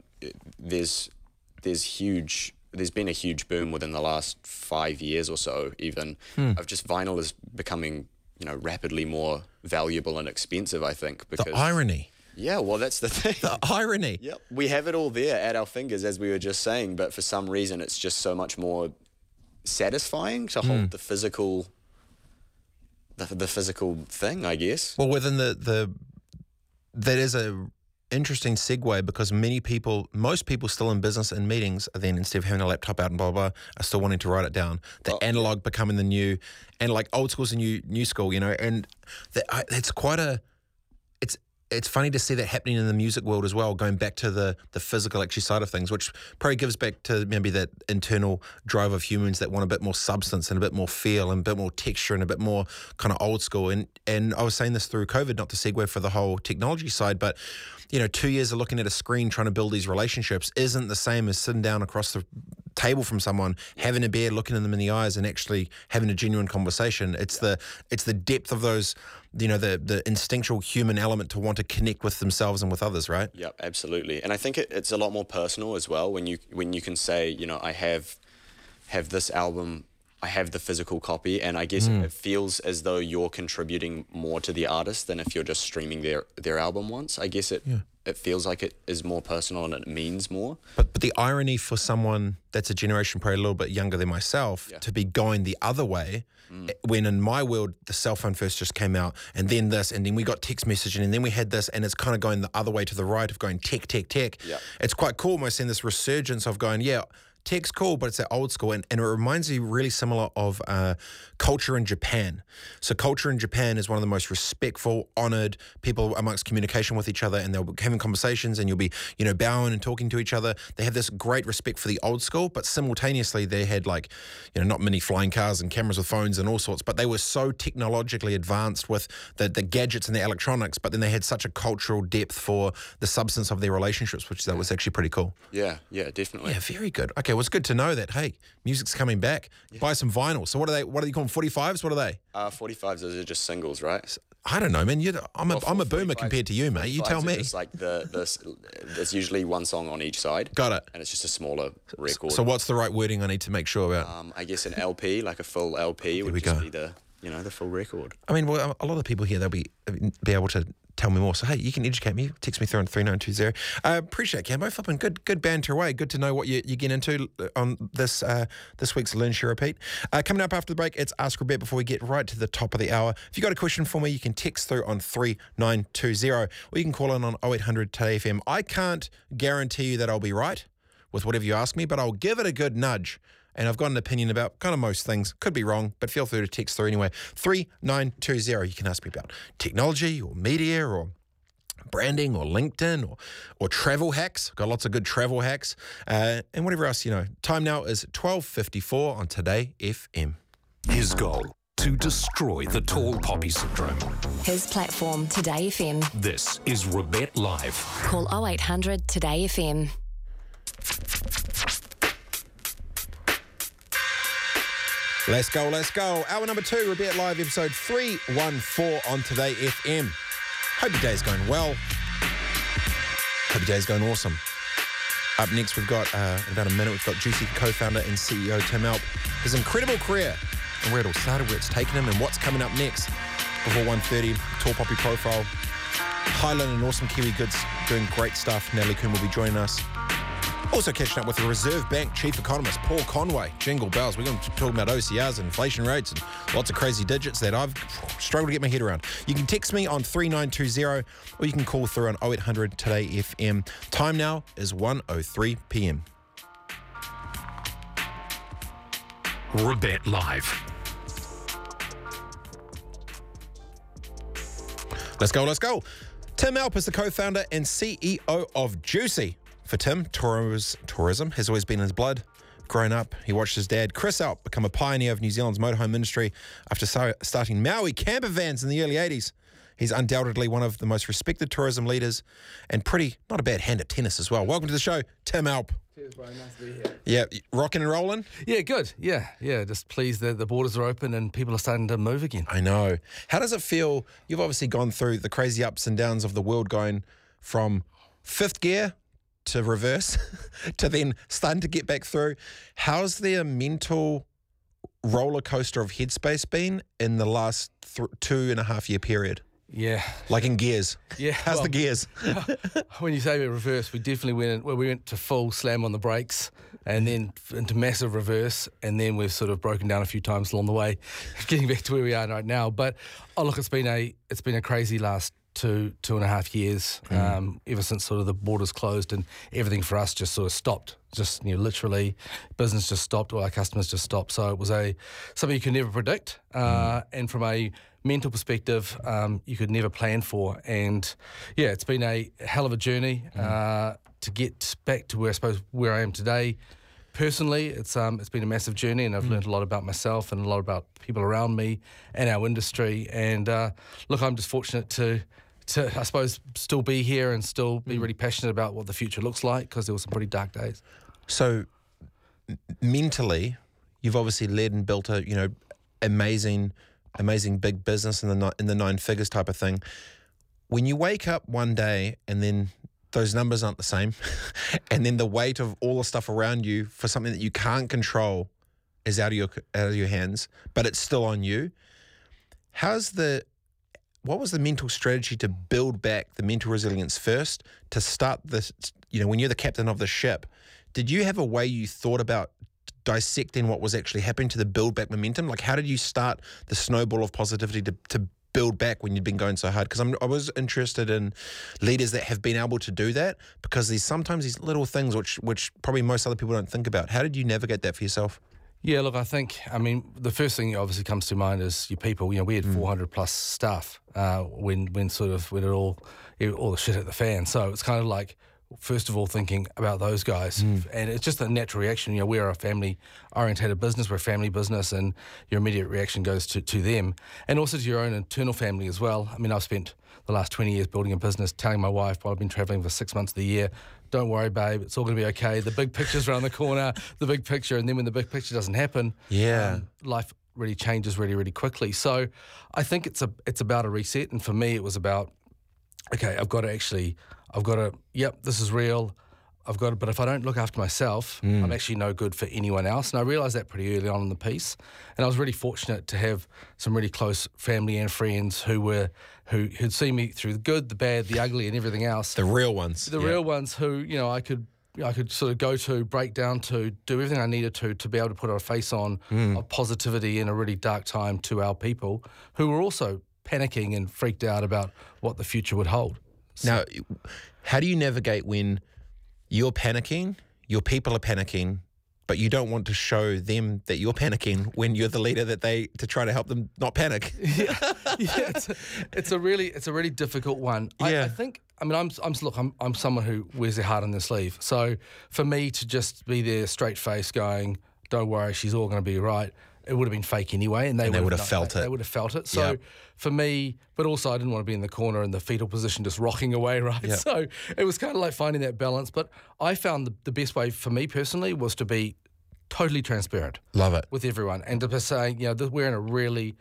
there's there's huge there's been a huge boom within the last five years or so, even Hmm. of just vinyl is becoming you know rapidly more valuable and expensive. I think because The irony. yeah, well, that's the thing. The irony. Yep. We have it all there at our fingers, as we were just saying, but for some reason, it's just so much more satisfying to hold Mm. the physical, the, the physical thing, I guess. Well, within the the that is a interesting segue because many people, most people still in business and meetings, are then instead of having a laptop out and blah blah, blah are still wanting to write it down. The Oh, analog becoming the new, and like old school's the new new school, you know, and that I, it's quite a, it's funny to see that happening in the music world as well, going back to the the physical actually side of things, which probably gives back to maybe that internal drive of humans that want a bit more substance and a bit more feel and a bit more texture and a bit more kind of old school. And and I was saying this through COVID, not to segue for the whole technology side, but you know, two years of looking at a screen trying to build these relationships isn't the same as sitting down across the table from someone, having a beer, looking them in the eyes, and actually having a genuine conversation. It's the it's the depth of those, you know, the the instinctual human element to want to connect with themselves and with others, right? Yep, absolutely. And I think it, it's a lot more personal as well when you when you can say, you know, I have have this album I have the physical copy, and I guess Mm. it feels as though you're contributing more to the artist than if you're just streaming their their album once. I guess it it feels like it is more personal and it means more. But but the irony for someone that's a generation probably a little bit younger than myself to be going the other way, Mm. eh, when in my world the cell phone first just came out, and then this, and then we got text messaging, and then we had this, and it's kind of going the other way to the right of going tech, tech, tech. Yeah. It's quite cool. Almost seeing this resurgence of going, yeah. Tech's cool, but it's that old school, and, and it reminds me really similar of uh, culture in Japan. So culture in Japan is one of the most respectful, honored people amongst communication with each other, and they'll be having conversations, and you'll be, you know, bowing and talking to each other. They have this great respect for the old school, but simultaneously they had like, you know, not many flying cars and cameras with phones and all sorts, but they were so technologically advanced with the the gadgets and the electronics, but then they had such a cultural depth for the substance of their relationships, which that was actually pretty cool. Yeah, yeah, definitely. Yeah, very good. Okay, well, it's good to know that. Hey, music's coming back. Buy some vinyl. So what are they? What are you call them? Forty fives? What are they? Uh, 45s, those are just singles, right? I don't know, man. You're, I'm a, I'm a boomer compared to you, mate. You tell me. It's like the, the, there's usually one song on each side. Got it. And it's just a smaller record. So what's the right wording I need to make sure about? Um, I guess an LP, like a full LP, would we just go. be the, you know, the full record. I mean, well, a lot of people here they'll be be able to tell me more. So hey, you can educate me. Text me through on three nine two zero. Uh, appreciate it, Cambo. Flipping good, good banter away. Good to know what you, you get into on this uh, this week's Learn Share Repeat. Uh, coming up after the break, it's Ask Rebet before we get right to the top of the hour. If you got a question for me, you can text through on three nine two zero, or you can call in on 0800 Today FM. I can't guarantee you that I'll be right with whatever you ask me, but I'll give it a good nudge. And I've got an opinion about kind of most things. Could be wrong, but feel free to text through anyway. 3920. You can ask me about technology or media or branding or LinkedIn or, or travel hacks. Got lots of good travel hacks uh, and whatever else, you know. Time now is 12.54 on Today FM. His goal to destroy the tall poppy syndrome. His platform, Today FM. This is Rebet Live. Call 0800 Today FM. Let's go, let's go. Hour number two, Rebet Live, episode 314 on Today FM. Hope your day's going well. Hope your day's going awesome. Up next, we've got, uh, in about a minute, we've got Jucy co-founder and CEO Tim Alpe. His incredible career and where it all started, where it's taken him, and what's coming up next. Before 1.30, Tall Poppy Profile. Highland and Awesome Kiwi Goods doing great stuff. Natalie Kuhn will be joining us. Also catching up with the Reserve Bank Chief Economist, Paul Conway. Jingle bells. We're going to talk about OCRs and inflation rates and lots of crazy digits that I've struggled to get my head around. You can text me on 3920 or you can call through on 0800 Today FM. Time now is 1.03 p.m. Rebet Live. Let's go, let's go. Tim Alpe is the co-founder and CEO of Jucy. For Tim, tourism has always been in his blood. Growing up, he watched his dad, Chris Alpe, become a pioneer of New Zealand's motorhome industry after starting Maui camper vans in the early 80s. He's undoubtedly one of the most respected tourism leaders and pretty, not a bad hand at tennis as well. Welcome to the show, Tim Alpe. Cheers, bro. Nice to be here. Yeah, rocking and rolling? Yeah, good. Yeah, yeah. Just pleased that the borders are open and people are starting to move again. I know. How does it feel? You've obviously gone through the crazy ups and downs of the world going from fifth gear to reverse to then starting to get back through. How's their mental roller coaster of headspace been in the last th- two and a half year period? Yeah. Like in gears. Yeah. How's well, the gears? when you say reverse, we definitely went. Well, we went to full slam on the brakes, and then into massive reverse, and then we've sort of broken down a few times along the way, getting back to where we are right now. But oh, look, it's been a it's been a crazy last two two and a half years. Mm. Um, ever since sort of the borders closed and everything for us just sort of stopped. Just you know, literally, business just stopped. All our customers just stopped. So it was a something you could never predict. Uh, And from a mental perspective, um, you could never plan for. And yeah, it's been a hell of a journey uh, to get back to where I suppose where I am today. Personally, it's um, it's been a massive journey, and I've learned a lot about myself and a lot about people around me and our industry. And uh, look, I'm just fortunate to. To, I suppose, still be here and still be mm. really passionate about what the future looks like because there were some pretty dark days. So mentally, you've obviously led and built a you know amazing, amazing big business in the ni- in the nine figures type of thing. When you wake up one day and then those numbers aren't the same, and then the weight of all the stuff around you for something that you can't control is out of your out of your hands, but it's still on you. How's the what was the mental strategy to build back the mental resilience first to start this you know when you're the captain of the ship did you have a way you thought about dissecting what was actually happening to the build back momentum? Like how did you start the snowball of positivity to, to build back when you'd been going so hard? Because i was interested in leaders that have been able to do that because there's sometimes these little things which which probably most other people don't think about. How did you navigate that for yourself Yeah, look, I think, I mean, the first thing that obviously comes to mind is your people. You know, we had 400 plus staff uh, when, when sort of, when it all, it, all the shit hit the fan. So it's kind of like, first of all, thinking about those guys. And it's just a natural reaction. You know, we're a family orientated business, we're a family business, and your immediate reaction goes to, to them and also to your own internal family as well. I mean, I've spent the last 20 years building a business, telling my wife while I've been traveling for six months of the year, don't worry, babe, it's all going to be okay. The big picture's around the corner, the big picture. And then when the big picture doesn't happen, Yeah. um, life really changes really, really quickly. So I think it's a it's about a reset. And for me, it was about, okay, I've got to actually, I've got to, yep, this is real. I've got to, but if I don't look after myself, mm. I'm actually no good for anyone else. And I realized that pretty early on in the piece. And I was really fortunate to have some really close family and friends who were, who, who'd seen me through the good, the bad, the ugly, and everything else. the real ones The Yeah. real ones who, you know, I could I could sort of go to, break down to, do everything I needed to to be able to put a face on mm. of positivity in a really dark time to our people who were also panicking and freaked out about what the future would hold. Now, how do you navigate when you're panicking, your people are panicking, but you don't want to show them that you're panicking when you're the leader that they to try to help them not panic? yeah, it's a, it's a really it's a really difficult one. I, Yeah. I think I mean I'm I'm look I'm I'm someone who wears their heart on their sleeve. So for me to just be there straight face going, don't worry, she's all going to be right. It would have been fake anyway, and they, And they would would have felt they, it. They would have felt it. So Yep. for me, but also I didn't want to be in the corner in the fetal position, just rocking away, right? Yep. So it was kind of like finding that balance. But I found the, the best way for me personally was to be totally transparent Love it. with everyone and to be saying, you know, we're in a really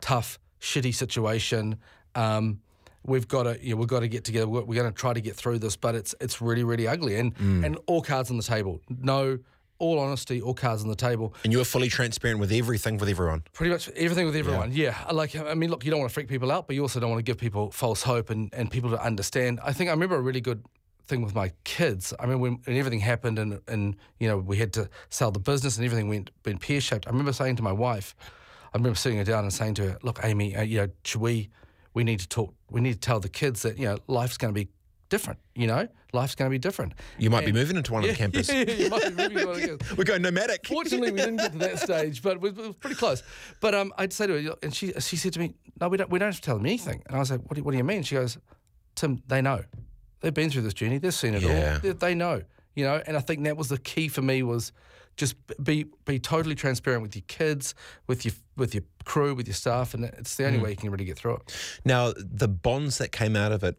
tough, shitty situation. Um, we've got to, you know, we've got to get together. We're, we're going to try to get through this, but it's it's really, really ugly. And Mm. and all cards on the table. No, all honesty, all cards on the table. And you were fully transparent with everything with everyone. Pretty much everything with everyone. Yeah. I Like, I mean, look, you don't want to freak people out, but you also don't want to give people false hope and, and people to understand. I think I remember a really good thing with my kids. I mean, when, when everything happened and, and, you know, we had to sell the business and everything went, went pear shaped. I remember saying to my wife, I remember sitting her down and saying to her, look, Amy, uh, you know, should we, we need to talk, we need to tell the kids that, you know, life's going to be different, you know, life's going to be different. You might be moving into one of the campus. Yeah, you might be moving one of the. We're going nomadic. Fortunately, we didn't get to that stage, but it was pretty close. But um, I'd say to her, and she she said to me, "No, we don't. We don't have to tell them anything." And I was like, "What do, what do you mean?" She goes, "Tim, they know. They've been through this journey. They've seen it Yeah. all. They, they know. You know." And I think that was the key for me was just be be totally transparent with your kids, with your with your crew, with your staff, and it's the only way you can really get through it. Now, the bonds that came out of it,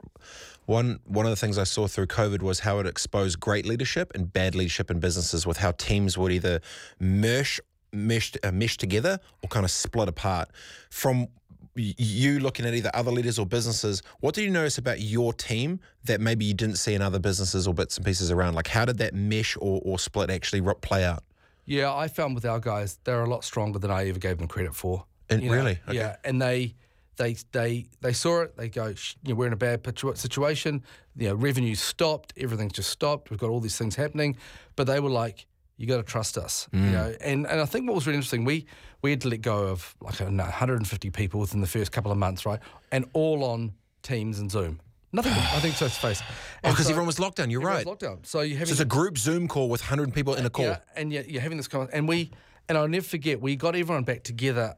one one of the things I saw through COVID was how it exposed great leadership and bad leadership in businesses, with how teams would either mesh mesh uh, mesh together or kind of split apart. From you looking at either other leaders or businesses, what did you notice about your team that maybe you didn't see in other businesses or bits and pieces around? Like, how did that mesh or, or split actually play out? Yeah, I found with our guys, they're a lot stronger than I ever gave them credit for. And You know, really? Okay. Yeah, and they they they they saw it. They go, "Sh- you know, we're in a bad situation. You know, revenue's stopped. Everything's just stopped. We've got all these things happening, but they were like, you got to trust us. Mm. You know, and and I think what was really interesting, we we had to let go of like I don't know, 150 people within the first couple of months, right? And all on Teams and Zoom. Nothing. I think face to face. Oh, because so- everyone was locked down. You're right. Lockdown. So you have So it's a group Zoom call with 100 people in a call. yeah, and yet you're having this conversation. And we, and I'll never forget, we got everyone back together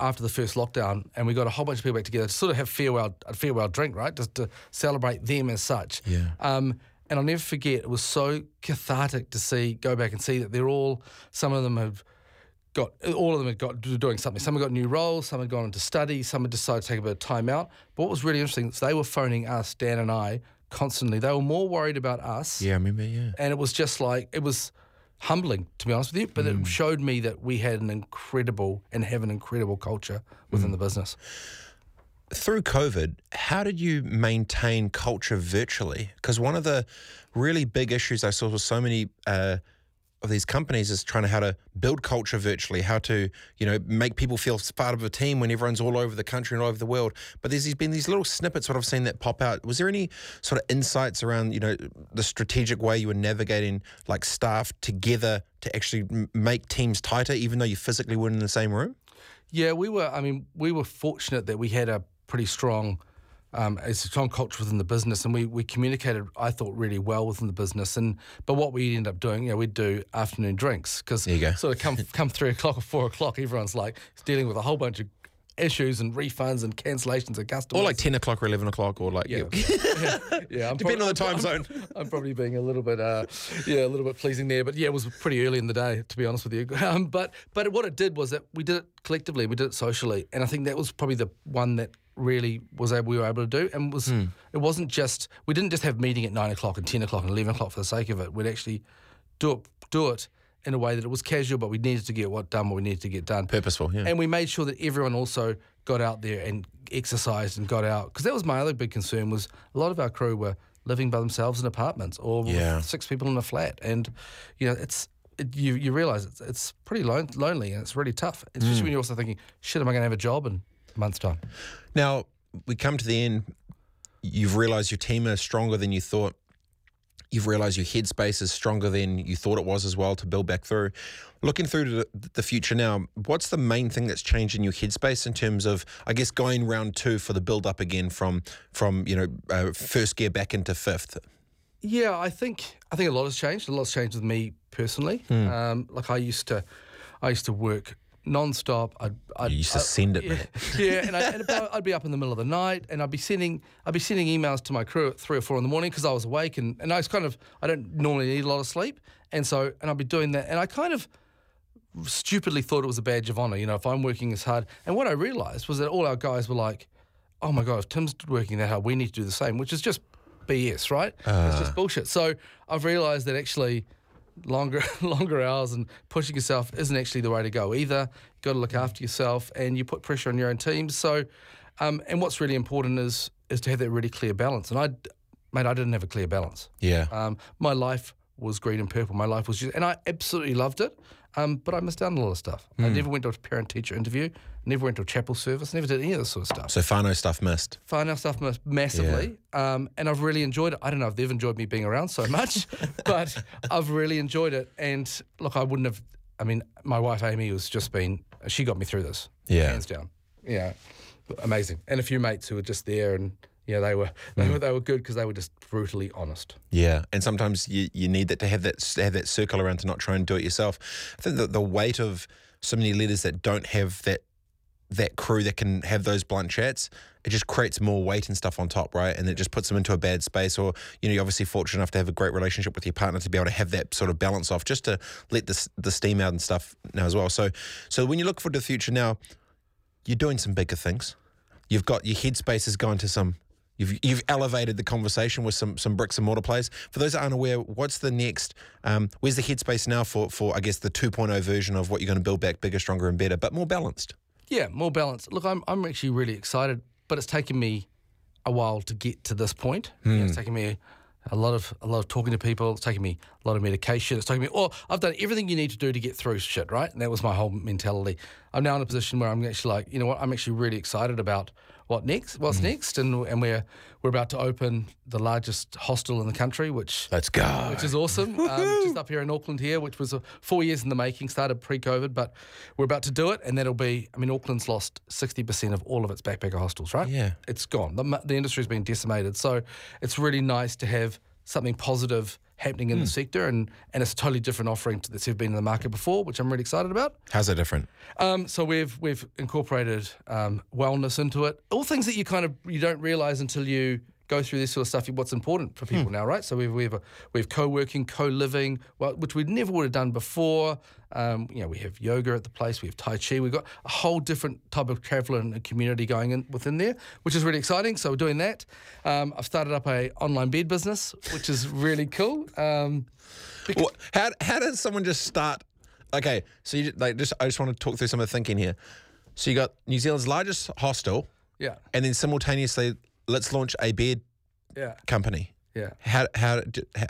after the first lockdown, and we got a whole bunch of people back together to sort of have farewell a farewell drink, right, just to celebrate them as such. Yeah. Um, and I'll never forget. It was so cathartic to see go back and see that they're all. Some of them have got all of them have got doing something. Some have got new roles. Some have gone into study. Some have decided to take a bit of time out. But what was really interesting is they were phoning us, Dan and I, constantly. They were more worried about us. Yeah, I remember. Yeah. And it was just like it was humbling to be honest with you. But Mm. it showed me that we had an incredible and have an incredible culture Mm. within the business. Through COVID, how did you maintain culture virtually? Because one of the really big issues I saw with so many uh, of these companies is trying to how to build culture virtually, how to you know make people feel part of a team when everyone's all over the country and all over the world. But there's been these little snippets what I've seen that pop out. Was there any sort of insights around you know the strategic way you were navigating like staff together to actually make teams tighter, even though you physically weren't in the same room? Yeah, we were. I mean, we were fortunate that we had a pretty strong, um, a strong culture within the business, and we we communicated. I thought really well within the business. And but what we ended up doing, you know, we'd do afternoon drinks because sort of come come three o'clock or four o'clock, everyone's like dealing with a whole bunch of issues and refunds and cancellations of customers. Or like ten o'clock or eleven o'clock, or like Yeah, yeah. I'm Depending on the time I'm- zone. I'm probably being a little bit, uh, yeah, a little bit pleasing there. But yeah, it was pretty early in the day, to be honest with you. Um, but but what it did was that we did it collectively, we did it socially, and I think that was probably the one that really was able we were able to do, and was Hmm. it wasn't just we didn't just have meeting at nine o'clock and ten o'clock and eleven o'clock for the sake of it. We'd actually do it do it in a way that it was casual, but we needed to get what done what we needed to get done. Purposeful, yeah. And we made sure that everyone also got out there and exercised and got out because that was my other big concern was a lot of our crew were living by themselves in apartments or Yeah. with six people in a flat, and you know it's. It, you you realize it's, it's pretty lon- lonely and it's really tough, especially Mm. when you're also thinking, "Shit, am I going to have a job in month's time?" Now we come to the end. You've realised your team are stronger than you thought. You've realised your headspace is stronger than you thought it was as well to build back through. Looking through to the, the future now, what's the main thing that's changed in your headspace in terms of, I guess, going round two for the build up again from from you know uh, first gear back into fifth? Yeah, I think I think a lot has changed. A lot's changed with me personally. Hmm. Um, like I used to, I used to work non-stop. I'd, I'd You used to I- send it, yeah, yeah, and, I, and I'd, be up in the middle of the night, and I'd be sending I'd be sending emails to my crew at three or four in the morning because I was awake, and, and I was kind of I don't normally need a lot of sleep, and so and I'd be doing that, and I kind of stupidly thought it was a badge of honor. You know, if I'm working as hard, and what I realized was that all our guys were like, "Oh my god, if Tim's working that hard, we need to do the same," which is just BS, right? it's Uh. just bullshit. So I've realized that actually longer longer hours and pushing yourself isn't actually the way to go either. You've got to look after yourself and you put pressure on your own teams. So um, and what's really important is is to have that really clear balance. And I mate, I didn't have a clear balance. Yeah. Um, my life was green and purple. My life was just, and I absolutely loved it. Um, but I missed out on a lot of stuff. I Mm. never went to a parent teacher interview, never went to a chapel service, never did any of this sort of stuff. So Fano stuff missed. Our stuff mas- massively, um, and I've really enjoyed it. I don't know if they've enjoyed me being around so much, but I've really enjoyed it. And look, I wouldn't have. I mean, my wife Amy was just been. She got me through this. Yeah. hands down. Yeah, amazing. And a few mates who were just there, and yeah, they were they mm. were they were good because they were just brutally honest. Yeah, and sometimes you, you need that to have that have that circle around to not try and do it yourself. I think that the weight of so many leaders that don't have that that crew that can have those blunt chats, it just creates more weight and stuff on top, right? And it just puts them into a bad space. Or you know, you're obviously fortunate enough to have a great relationship with your partner to be able to have that sort of balance off, just to let the the steam out and stuff now as well. So, so when you look forward to the future now, you're doing some bigger things. You've got your headspace has gone to some. You've you've elevated the conversation with some some bricks and mortar players. For those that aren't aware, what's the next? Um, where's the headspace now for for I guess the 2.0 version of what you're going to build back bigger, stronger, and better, but more balanced. Yeah, more balanced. Look, I'm I'm actually really excited, but it's taken me a while to get to this point. You know, it's Hmm. taken me a lot of a lot of talking to people. It's taken me a lot of medication. It's taken me. Oh, I've done everything you need to do to get through shit, right? And that was my whole mentality. I'm now in a position where I'm actually like, you know what? I'm actually really excited about what next, what's next, and and we're we're about to open the largest hostel in the country, which let's go, which is awesome. um, just up here in Auckland here, which was uh, four years in the making, started pre-COVID, but we're about to do it, and that'll be. I mean, Auckland's lost sixty percent of all of its backpacker hostels, right? Yeah, it's gone. The, the industry's been decimated, so it's really nice to have something positive happening in the sector, and and it's a totally different offering to that's ever been in the market before, which I'm really excited about. How's that different? Um, so we've we've incorporated um, wellness into it, all things that you kind of you don't realize until you go through this sort of stuff. What's important for people now, right? So we've we've we've co-working, co-living, well, which we never would have done before. Um, you know, we have yoga at the place, we have tai chi, we've got a whole different type of traveller and community going in within there, which is really exciting. So we're doing that. Um, I've started up a online bed business, which is really cool. Um, Well, how how does someone just start? Okay, so you like just I just want to talk through some of the thinking here. So you got New Zealand's largest hostel, yeah, and then simultaneously let's launch a bed yeah, company. yeah. How how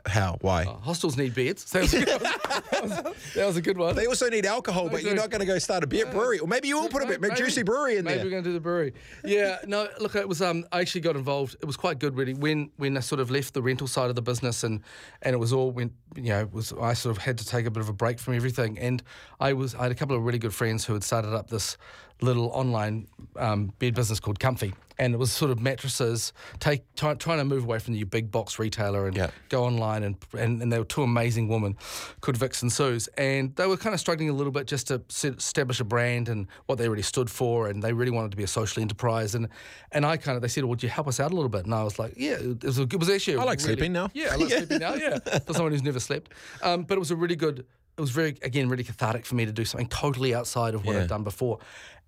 how why? Hostels need beds. That, was a good, that, was, that was a good one. They also need alcohol, but you're not going to go start a beer brewery, or maybe you will put a bit Maybe- Jucy brewery in maybe there. Maybe we're going to do the brewery. Yeah, no, look, it was. Um, I actually got involved. It was quite good, really. When when I sort of left the rental side of the business, and and it was all when you know, it was I sort of had to take a bit of a break from everything, and I was I had a couple of really good friends who had started up this little online um, bed business called Comfy. And it was sort of mattresses, take try, trying to move away from the big box retailer and Yeah. go online. And, and and they were two amazing women called Vix and Suze, and they were kind of struggling a little bit just to set, establish a brand and what they really stood for, and they really wanted to be a social enterprise. And and I kind of they said, well, "Would you help us out a little bit?" And I was like, "Yeah, it was, a, it was actually. a I like really- sleeping now. Yeah, I like Yeah. sleeping now. Yeah, for someone who's never slept. Um, but it was a really good. It was very again really cathartic for me to do something totally outside of what Yeah. I'd done before,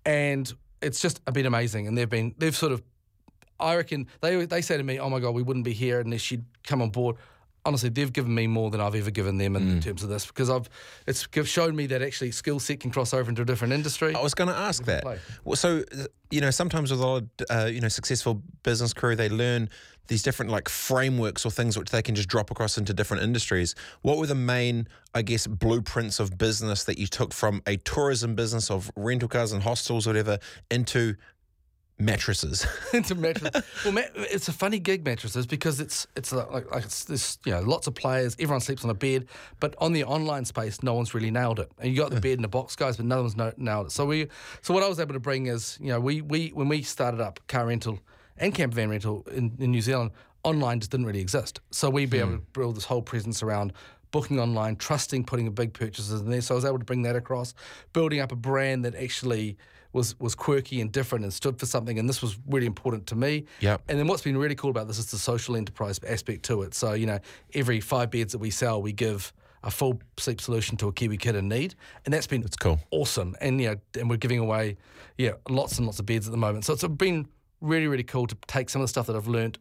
and it's just a bit amazing. And they've been they've sort of I reckon they they say to me, "Oh my god, we wouldn't be here unless you'd come on board." Honestly, they've given me more than I've ever given them in Mm. terms of this because I've it's shown me that actually skill set can cross over into a different industry. I was going to ask that. Well, so you know, sometimes with a lot of uh, you know successful business crew, they learn these different like frameworks or things which they can just drop across into different industries. What were the main, I guess, blueprints of business that you took from a tourism business of rental cars and hostels, whatever, into mattresses? into mattresses. well, it's a funny gig mattresses because it's it's like, like, like it's this you know lots of players. Everyone sleeps on a bed, but on the online space, no one's really nailed it. And you got the bed in the box guys, but no one's no, nailed it. So we so what I was able to bring is you know we we when we started up car rental and camper van rental in, in New Zealand, online just didn't really exist. So we'd be able to hmm. build this whole presence around. Booking online, trusting, putting a big purchases in there. So I was able to bring that across, building up a brand that actually was was quirky and different and stood for something. And this was really important to me. Yep. And then what's been really cool about this is the social enterprise aspect to it. So, you know, every five beds that we sell, we give a full sleep solution to a Kiwi kid in need. And that's been That's cool. awesome. And, you know, and we're giving away, yeah, lots and lots of beds at the moment. So it's been really, really cool to take some of the stuff that I've learnt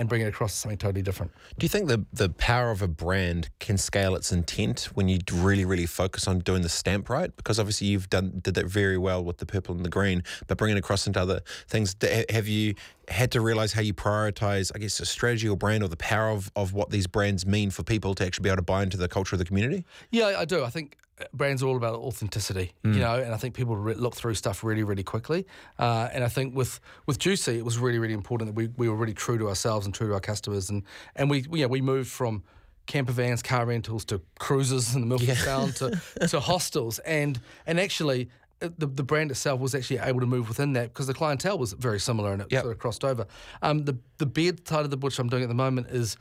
and bring it across to something totally different. Do you think the the power of a brand can scale its intent when you really really focus on doing the stamp right? Because obviously you've done did that very well with the purple and the green, but bringing it across into other things. Have you had to realize how you prioritize, I guess, a strategy or brand or the power of, of what these brands mean for people to actually be able to buy into the culture of the community? Yeah, I do. I think brands are all about authenticity, you know, and I think people re- look through stuff really, really quickly. Uh, and I think with with Jucy, it was really, really important that we, we were really true to ourselves and true to our customers, and and we you know, we moved from camper vans, car rentals to cruises in the Milford Sound to to hostels, and and actually. uh, The, the brand itself was actually able to move within that because the clientele was very similar and it Yep. sort of crossed over. Um, the the bed side of the which I'm doing at the moment is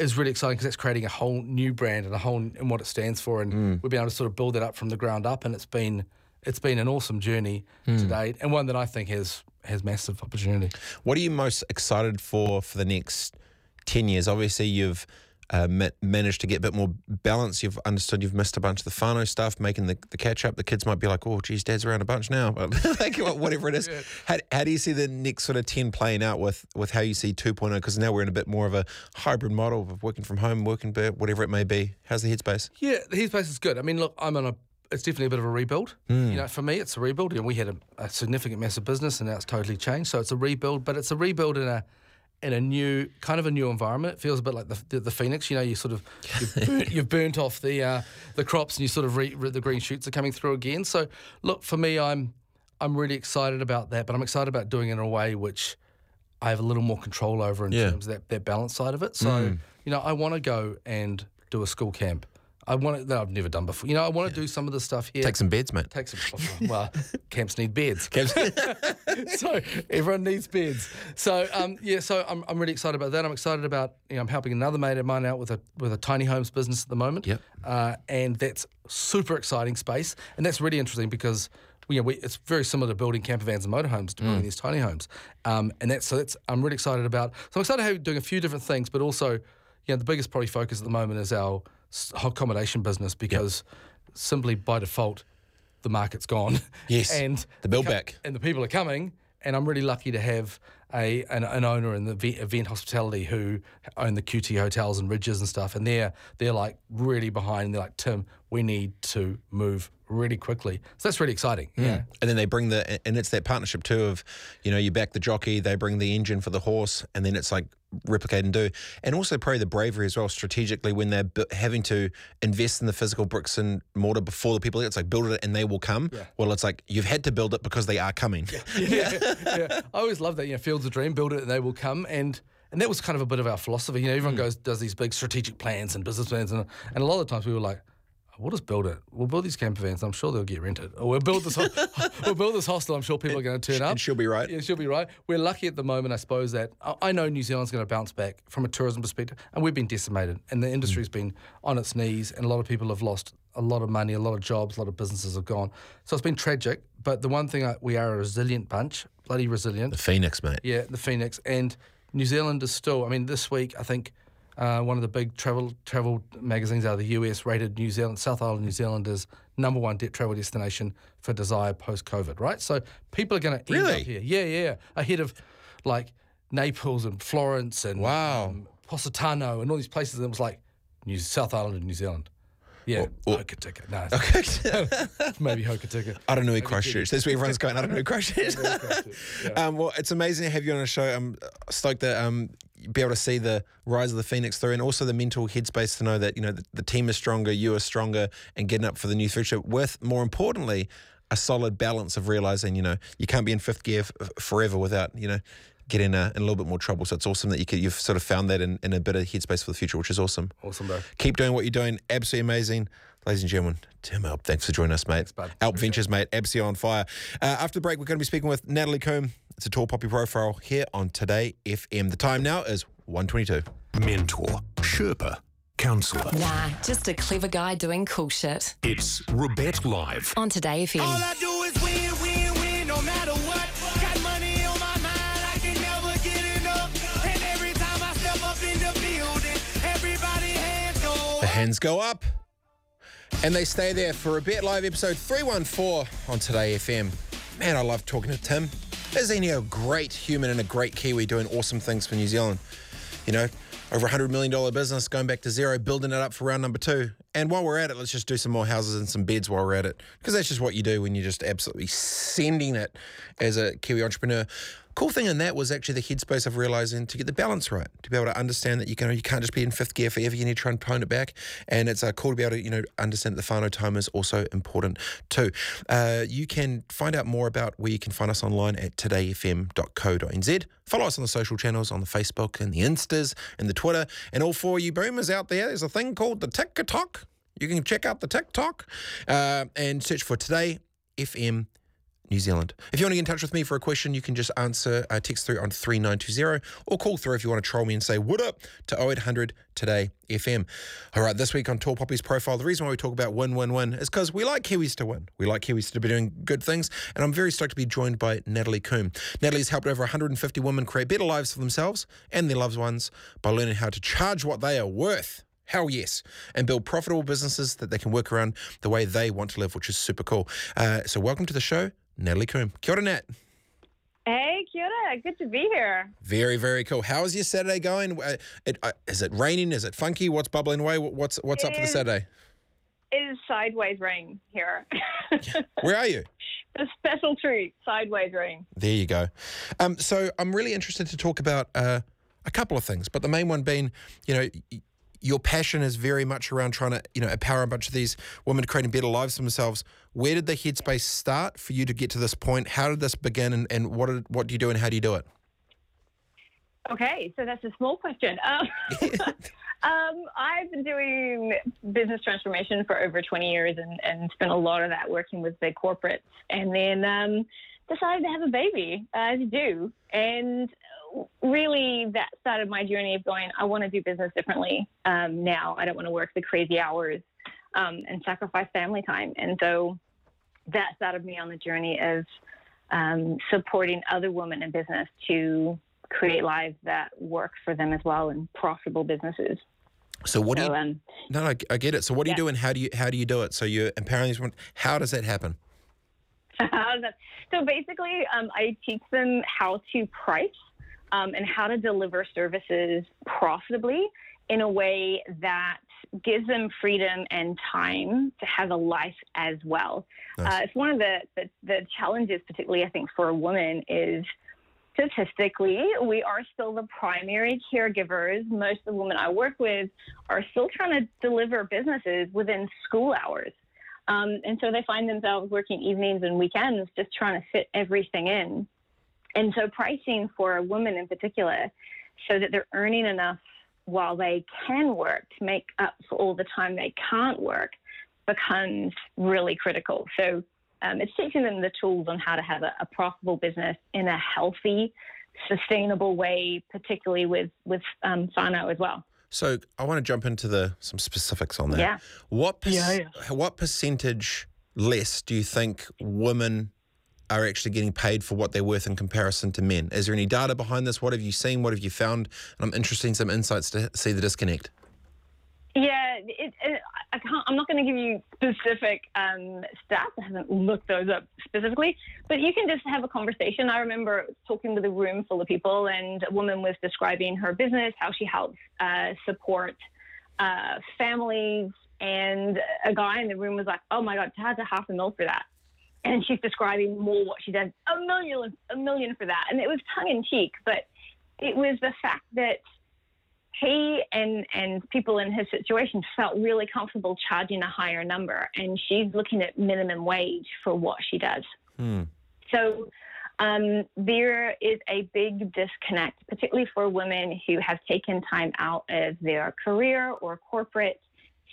is really exciting because that's creating a whole new brand and a whole in what it stands for, and mm. we've been able to sort of build it up from the ground up, and it's been it's been an awesome journey to mm. date, and one that I think has has massive opportunity. What are you most excited for for the next 10 years? Obviously, you've uh, ma- managed to get a bit more balance. You've understood you've missed a bunch of the whānau stuff, making the, the catch up. The kids might be like, oh, geez, dad's around a bunch now. But like, whatever it is. How, how do you see the next sort of 10 playing out with, with how you see 2.0? Because now we're in a bit more of a hybrid model of working from home, working, bit, whatever it may be. How's the headspace? Yeah, the headspace is good. I mean, look, I'm on a. It's definitely a bit of a rebuild. You know, for me, it's a rebuild. You know, we had a, a significant massive business, and now it's totally changed. So it's a rebuild, but it's a rebuild in a in a new kind of a new environment. It feels a bit like the the, the phoenix. You know, you sort of you've burnt, you've burnt off the uh, the crops, and you sort of re, re, the green shoots are coming through again. So look, for me, I'm I'm really excited about that, but I'm excited about doing it in a way which I have a little more control over in Yeah. terms of that, that balance side of it. So, you know, I want to go and do a school camp I want it that I've never done before. You know, I want to do some of the stuff here. Take some beds, mate. Take some. Well, camps need beds. Camps- so everyone needs beds. So um, yeah, so I'm, I'm really excited about that. I'm excited about you know I'm helping another mate of mine out with a with a tiny homes business at the moment. Yep. Uh, and that's super exciting space, and that's really interesting because. You know, we, it's very similar to building camper vans and motorhomes to building these tiny homes, um, and that's so that's I'm really excited about. So I'm excited how doing a few different things, but also, you know, the biggest probably focus at the moment is our accommodation business because simply by default, the market's gone. Yes, and the build co- back. and the people are coming. And I'm really lucky to have a an, an owner in the event, event hospitality who own the QT hotels and Rydges and stuff, and they're they're like really behind. And they're like, Tim, we need to move really quickly. So that's really exciting. Yeah. And then they bring the, and it's that partnership too of, you know, you back the jockey, they bring the engine for the horse, and then it's like replicate and do. And also probably the bravery as well, strategically, when they're bu- having to invest in the physical bricks and mortar before the people, it's like build it and they will come. Yeah. Well, it's like you've had to build it because they are coming. yeah, yeah. I always love that. You know, Fields of Dream, build it and they will come. And and that was kind of a bit of our philosophy. You know, everyone mm. goes does these big strategic plans and business plans, and and a lot of times we were like. We'll just build it. We'll build these camper vans. I'm sure they'll get rented. Or we'll build this. ho- we'll build this hostel. I'm sure people are going to turn up. And she'll be right. Yeah, she'll be right. We're lucky at the moment, I suppose, that I- I know New Zealand's going to bounce back from a tourism perspective, and we've been decimated, and the industry's mm. been on its knees, and a lot of people have lost a lot of money, a lot of jobs, a lot of businesses have gone. So it's been tragic. But the one thing I, we are a resilient bunch, bloody resilient. The Phoenix, mate. Yeah, the Phoenix and New Zealand is still. I mean, this week I think uh, one of the big travel travel magazines out of the US rated New Zealand, South Island, New Zealand as number one de- travel destination for desire post COVID. Right, so people are going to end up here. Yeah, yeah, ahead of like Naples and Florence and Wow. um, Positano and all these places. And it was like New South Island and New Zealand. Yeah, Or- or- Hokitika. No, maybe Hokitika. I don't know where Christchurch. That's where everyone's going. I don't know where Christchurch. um, well, it's amazing to have you on a show. I'm stoked that um, you'll be able to see the rise of the Phoenix through, and also the mental headspace to know that you know the, the team is stronger, you are stronger, and getting up for the new future. With more importantly, a solid balance of realizing you know you can't be in fifth gear f- forever without you know. Getting uh, in a little bit more trouble, so it's awesome that you could, you've sort of found that in, in a bit of headspace for the future, which is awesome. Awesome, bro. Keep doing what you're doing. Absolutely amazing. Ladies and gentlemen, Tim Alpe, thanks for joining us, mate. bud. Alpe Ventures, mate. Absolutely on fire. Uh, after the break, we're going to be speaking with Natalie Coombe. It's a tall poppy profile here on Today FM. The time now is 122. Mentor, Sherpa, counsellor. Nah, just a clever guy doing cool shit. It's Robett Live. On Today FM. Hands go up and they stay there for a bit live episode 314 on Today FM. Man, I love talking to Tim. Isn't he a great human and a great Kiwi doing awesome things for New Zealand? You know, over a $100 million business, going back to zero, building it up for round number two. And while we're at it, let's just do some more houses and some beds while we're at it. Because that's just what you do when you're just absolutely sending it as a Kiwi entrepreneur. Cool thing in that was actually the headspace of realizing to get the balance right, to be able to understand that you can you can't just be in fifth gear forever. You need to try and tone it back, and it's uh, cool to be able to you know understand that the whānau time is also important too. Uh, you can find out more about where you can find us online at todayfm.co.nz. Follow us on the social channels on the Facebook and the Instas and the Twitter, and all for you boomers out there. There's a thing called the TikTok. You can check out the TikTok uh, and search for Today FM New Zealand. If you want to get in touch with me for a question, you can just answer, uh, text through on 3920 or call through if you want to troll me and say, What up to 0800 Today FM. All right, this week on Tall Poppy's profile, the reason why we talk about win, win, win is because we like Kiwis to win. We like Kiwis to be doing good things, and I'm very stoked to be joined by Natalie Coombe. Natalie's helped over 150 women create better lives for themselves and their loved ones by learning how to charge what they are worth. Hell yes. And build profitable businesses that they can work around the way they want to live, which is super cool. Uh, so, welcome to the show, Natalie Coombe. Kia ora, Nat. Hey, kia ora. Good to be here. Very, very cool. How is your Saturday going? Uh, it, uh, is it raining? Is it funky? What's bubbling away? What- What's what's up for the Saturday? It is sideways rain here. Where are you? the special treat, sideways rain. There you go. Um, so I'm really interested to talk about uh, a couple of things, but the main one being, you know, your passion is very much around trying to, you know, empower a bunch of these women to creating better lives for themselves. Where did the headspace start for you to get to this point? How did this begin, and, and what did, what do you do, and how do you do it? Okay, so that's a small question. Um, um, I've been doing business transformation for over 20 years and, and spent a lot of that working with big corporates. And then um, decided to have a baby, as you do. And really, that started my journey of going, I want to do business differently um, now. I don't want to work the crazy hours um, and sacrifice family time. And so that started me on the journey of um, supporting other women in business to create lives that work for them as well and profitable businesses. So what do you? um, no, no, I get it. So what do you yeah. do, and how do you how do you do it? So you're empowering these women. How does that happen? so basically, um, I teach them how to price um, and how to deliver services profitably in a way that gives them freedom and time to have a life as well. Uh, it's one of the, the, the challenges, particularly I think for a woman, is statistically we are still the primary caregivers. Most of the women I work with are still trying to deliver businesses within school hours. Um, and so they find themselves working evenings and weekends just trying to fit everything in. And so pricing for a woman in particular so that they're earning enough while they can work to make up for all the time they can't work becomes really critical. So um, it's teaching them the tools on how to have a, a profitable business in a healthy, sustainable way, particularly with with um, whānau as well. So I want to jump into the some specifics on that. Yeah. What per- Yeah, what percentage less do you think women are actually getting paid for what they're worth in comparison to men? Is there any data behind this? What have you seen? What have you found? And I'm interested in some insights to see the disconnect. Yeah, it, it, I can't, I'm not going to give you specific um, stats. I haven't looked those up specifically, but you can just have a conversation. I remember talking with a room full of people, and a woman was describing her business, how she helps uh, support uh, families, and a guy in the room was like, "Oh my God, charge a half a mil for that." And she's describing more what she does, a million, a million for that, and it was tongue in cheek, but it was the fact that he and and people in his situation felt really comfortable charging a higher number, and she's looking at minimum wage for what she does. Hmm. So um, there is a big disconnect, particularly for women who have taken time out of their career or corporate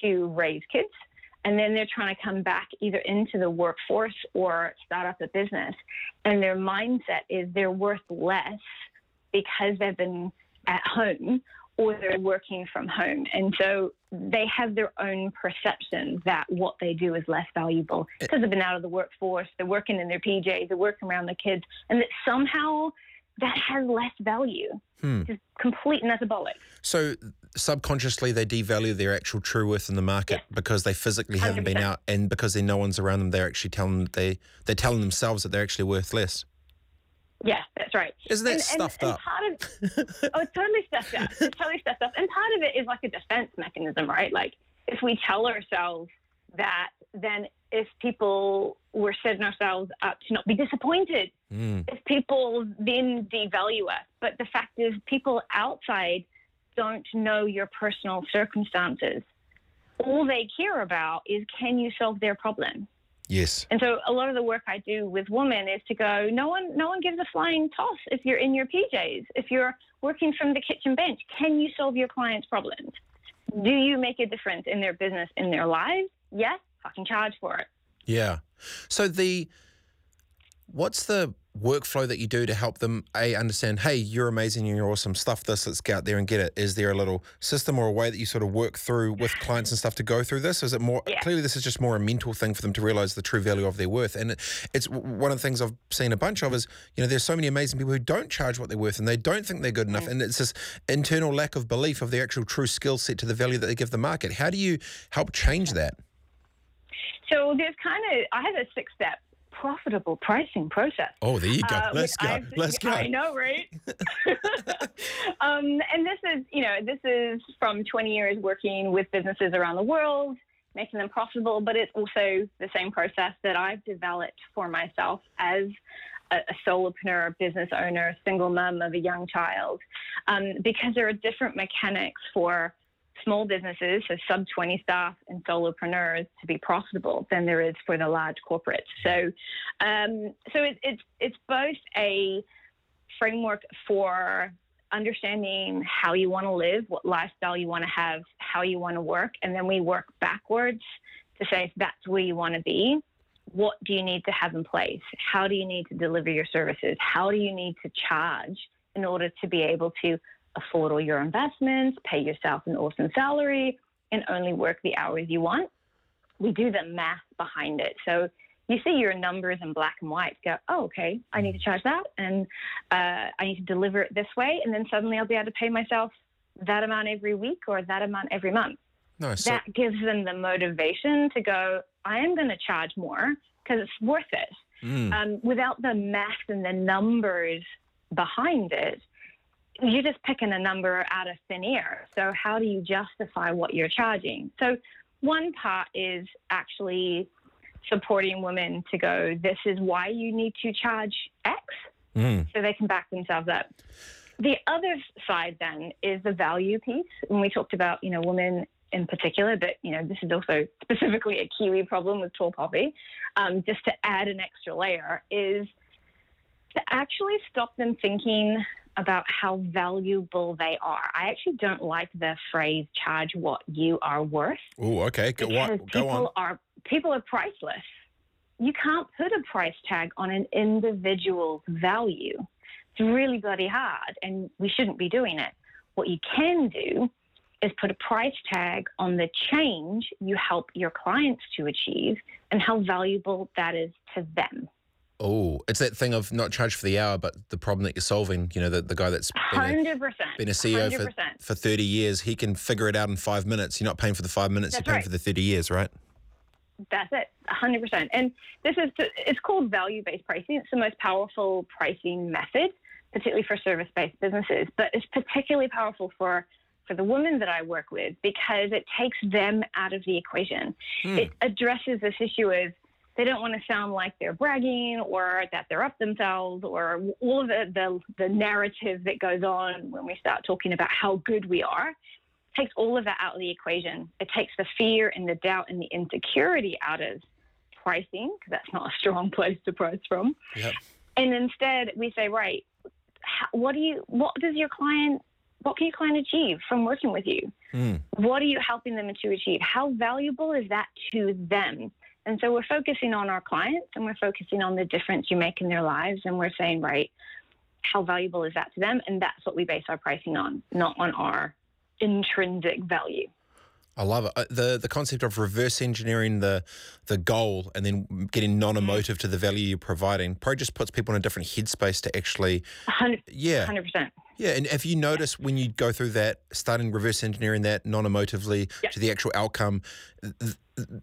to raise kids. And then they're trying to come back either into the workforce or start up a business. And their mindset is they're worth less because they've been at home or they're working from home. And so they have their own perception that what they do is less valuable because they've been out of the workforce, they're working in their PJs, they're working around the kids, and that somehow that has less value. Hmm. Just complete metabolic. So subconsciously they devalue their actual true worth in the market because they physically haven't been 100%. out and because there no one's around them, they're actually telling they they're telling themselves that they're actually worth less. Yeah, that's right. Isn't that and, stuffed and, up? And part of, oh, it's totally stuffed up. It's totally stuffed up. And part of it is like a defense mechanism, right? Like if we tell ourselves that, then if people were setting ourselves up to not be disappointed, Mm. if people then devalue us. But the fact is, people outside don't know your personal circumstances. All they care about is can you solve their problem? Yes. And so a lot of the work I do with women is to go, no one no one gives a flying toss if you're in your PJs, if you're working from the kitchen bench, can you solve your clients' problems? Do you make a difference in their business, in their lives? Yes, fucking charge for it. Yeah. So the what's the workflow that you do to help them a understand? Hey, you're amazing and you're awesome. Stuff this. Let's go out there and get it. Is there a little system or a way that you sort of work through with clients and stuff to go through this? Is it more clearly this is just more a mental thing for them to realize the true value of their worth? And it, it's one of the things I've seen a bunch of is you know there's so many amazing people who don't charge what they're worth and they don't think they're good enough, and it's this internal lack of belief of their actual true skill set to the value that they give the market. How do you help change that? So there's kind of I have a six step profitable pricing process. Oh, there you go. Uh, Let's go. I've- Let's go. I know, right? um, and this is, you know, this is from 20 years working with businesses around the world, making them profitable, but it's also the same process that I've developed for myself as a, a solopreneur, business owner, single mom of a young child, um, because there are different mechanics for small businesses, so sub 20 staff and solopreneurs to be profitable than there is for the large corporates. So, um, so it, it's it's both a framework for understanding how you want to live, what lifestyle you want to have, how you want to work, and then we work backwards to say if that's where you want to be, what do you need to have in place? How do you need to deliver your services? How do you need to charge in order to be able to afford all your investments, pay yourself an awesome salary, and only work the hours you want? We do the math behind it. So you see your numbers in black and white, go, oh, okay, I need to charge that, and uh, I need to deliver it this way, and then suddenly I'll be able to pay myself that amount every week or that amount every month. Nice. That gives them the motivation to go, I am going to charge more because it's worth it. Mm. Um, without the math and the numbers behind it, you're just picking a number out of thin air. So, how do you justify what you're charging? So, one part is actually supporting women to go, this is why you need to charge X Mm. so they can back themselves up. The other side then is the value piece. And we talked about, you know, women in particular, but, you know, this is also specifically a Kiwi problem with tall poppy. Um, just to add an extra layer is to actually stop them thinking about how valuable they are. I actually don't like the phrase charge what you are worth Oh, okay. Go, because what, go people on. are people are priceless. You can't put a price tag on an individual's value. It's really bloody hard, and we shouldn't be doing it. What you can do is put a price tag on the change you help your clients to achieve and how valuable that is to them. Oh, it's that thing of not charge for the hour, but the problem that you're solving. You know, the, the guy that's been a, been a CEO for, 100%. for 30 years, he can figure it out in five minutes. You're not paying for the five minutes, That's you're paying right. for the 30 years, right? That's it, 100%. And this is, it's called value based pricing. It's the most powerful pricing method, particularly for service based businesses. But it's particularly powerful for, for the women that I work with because it takes them out of the equation. Hmm. It addresses this issue of they don't want to sound like they're bragging or that they're up themselves or all of the, the, the narrative that goes on when we start talking about how good we are takes all of that out of the equation. It takes the fear and the doubt and the insecurity out of pricing because that's not a strong place to price from. Yep. And instead, we say, right, what do you? What does your client? What can your client achieve from working with you? Mm. What are you helping them to achieve? How valuable is that to them? And so we're focusing on our clients and we're focusing on the difference you make in their lives. And we're saying, right, how valuable is that to them? And that's what we base our pricing on, not on our intrinsic value. I love it. Uh, The the concept of reverse engineering the the goal and then getting non-emotive to the value you're providing probably just puts people in a different headspace to actually 100, Yeah. 100%. Yeah, and if you notice when you go through that, starting reverse engineering that non-emotively to the actual outcome, th-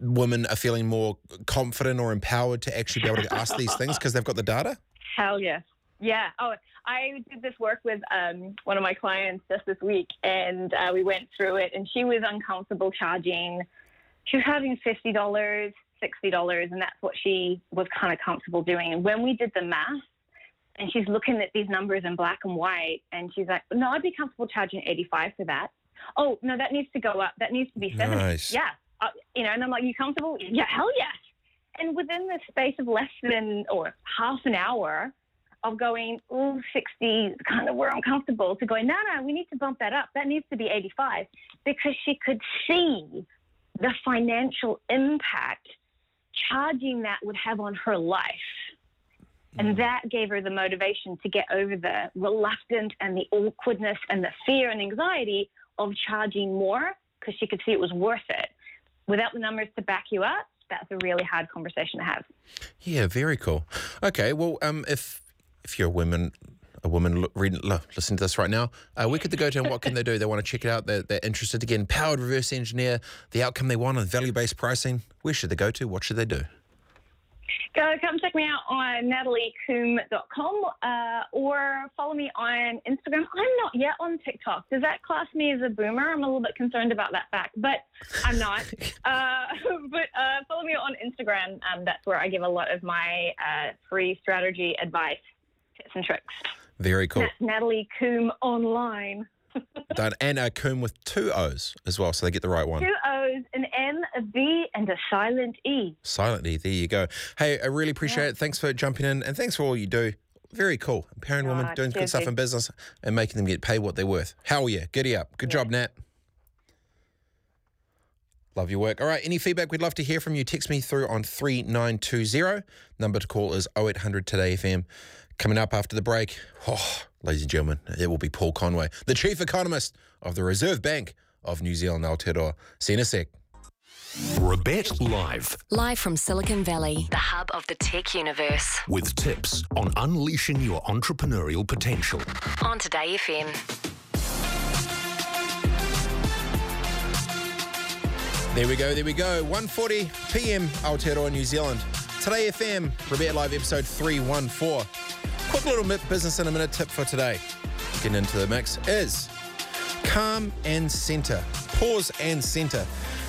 women are feeling more confident or empowered to actually be able to ask these things because they've got the data. Hell yes. Yeah. Oh, I did this work with um, one of my clients just this week, and uh, we went through it, and she was uncomfortable charging. She was having fifty dollars, sixty dollars, and that's what she was kind of comfortable doing. And when we did the math, and she's looking at these numbers in black and white, and she's like, "No, I'd be comfortable charging eighty-five for that." Oh no, that needs to go up. That needs to be seventy. Nice. Yeah. Uh, you know, and I'm like, "You comfortable?" Yeah, hell yes. And within the space of less than or half an hour of going, oh, 60 is kind of where I'm comfortable, to going, no, no, we need to bump that up. That needs to be 85 because she could see the financial impact charging that would have on her life. And that gave her the motivation to get over the reluctance and the awkwardness and the fear and anxiety of charging more because she could see it was worth it. Without the numbers to back you up, that's a really hard conversation to have. Yeah, very cool. Okay, well, um, if if you're a woman, a woman lo- reading, lo- listening to this right now, uh, where could they go to and what can they do? They want to check it out. They're, they're interested again, powered reverse engineer, the outcome they want, and value based pricing. Where should they go to? What should they do? Go come check me out on nataliecoombe.com uh, or follow me on Instagram. I'm not yet on TikTok. Does that class me as a boomer? I'm a little bit concerned about that fact, but I'm not. uh, but uh, follow me on Instagram. Um, that's where I give a lot of my uh, free strategy advice, tips, and tricks. Very cool. That's Natalie Coombe online. Done. And a comb with two O's as well, so they get the right one. Two O's, an N, a B, and a silent E. Silently, there you go. Hey, I really appreciate it. Thanks for jumping in and thanks for all you do. Very cool. Empowering women, Ah, doing good stuff in business and making them get paid what they're worth. Hell yeah. Giddy up. Good job, Nat. Love your work. All right, any feedback we'd love to hear from you, text me through on 3920. Number to call is 0800 Today FM. Coming up after the break, oh, ladies and gentlemen, it will be Paul Conway, the chief economist of the Reserve Bank of New Zealand, Aotearoa. See you in a sec. Robett Live Live from Silicon Valley, the hub of the tech universe. with tips on unleashing your entrepreneurial potential. On Today FM. There we go, there we go. 1.40 p.m. Aotearoa, New Zealand. Today FM, Robett Live episode 314. Quick little business in a minute tip for today. Getting into the mix is calm and center. Pause and center.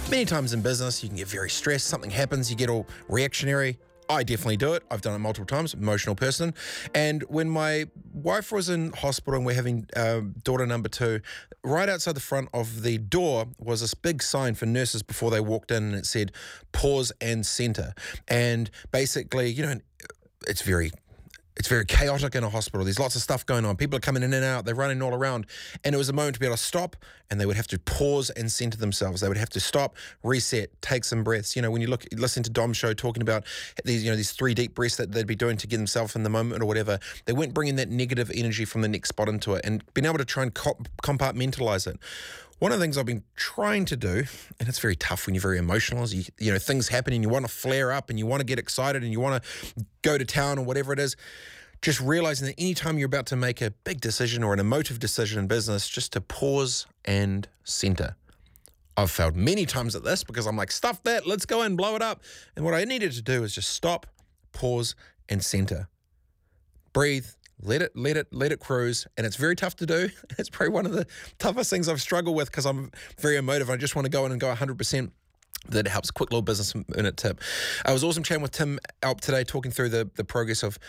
Many times in business, you can get very stressed. Something happens, you get all reactionary. I definitely do it. I've done it multiple times. Emotional person. And when my wife was in hospital and we're having uh, daughter number two, right outside the front of the door was this big sign for nurses before they walked in, and it said "Pause and Center." And basically, you know, it's very it's very chaotic in a hospital. There's lots of stuff going on. People are coming in and out. They're running all around. And it was a moment to be able to stop and they would have to pause and center themselves. They would have to stop, reset, take some breaths. You know, when you look, listen to Dom's show talking about these, you know, these three deep breaths that they'd be doing to get themselves in the moment or whatever, they weren't bringing that negative energy from the next spot into it and being able to try and co- compartmentalize it. One of the things I've been trying to do, and it's very tough when you're very emotional, is you, you know, things happen and you want to flare up and you want to get excited and you want to go to town or whatever it is. Just realizing that anytime you're about to make a big decision or an emotive decision in business, just to pause and center. I've failed many times at this because I'm like, stuff that, let's go and blow it up. And what I needed to do is just stop, pause, and center. Breathe, let it, let it, let it cruise. And it's very tough to do. It's probably one of the toughest things I've struggled with because I'm very emotive. I just want to go in and go 100% that helps. Quick little business minute tip. I was awesome chatting with Tim Alpe today, talking through the the progress of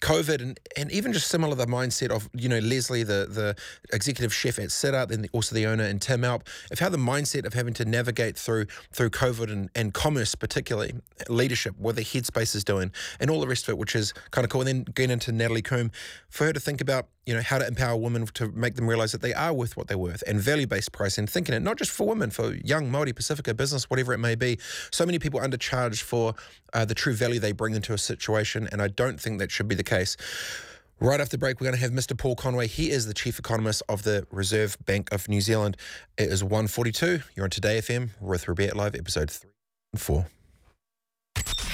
COVID and and even just similar the mindset of you know Leslie, the the executive chef at Sidart, then the, also the owner, and Tim Alpe, of how the mindset of having to navigate through through COVID and, and commerce, particularly leadership, what the headspace is doing, and all the rest of it, which is kind of cool. And then getting into Natalie Coombe for her to think about you know how to empower women to make them realize that they are worth what they're worth and value based pricing, thinking it not just for women, for young Maori Pacifica business, whatever it may be. So many people undercharged for uh, the true value they bring into a situation, and I don't think that should be the case. Right after the break, we're going to have Mr. Paul Conway. He is the chief economist of the Reserve Bank of New Zealand. It is 142. You're on Today FM with Robett Live, episode 3 and 4.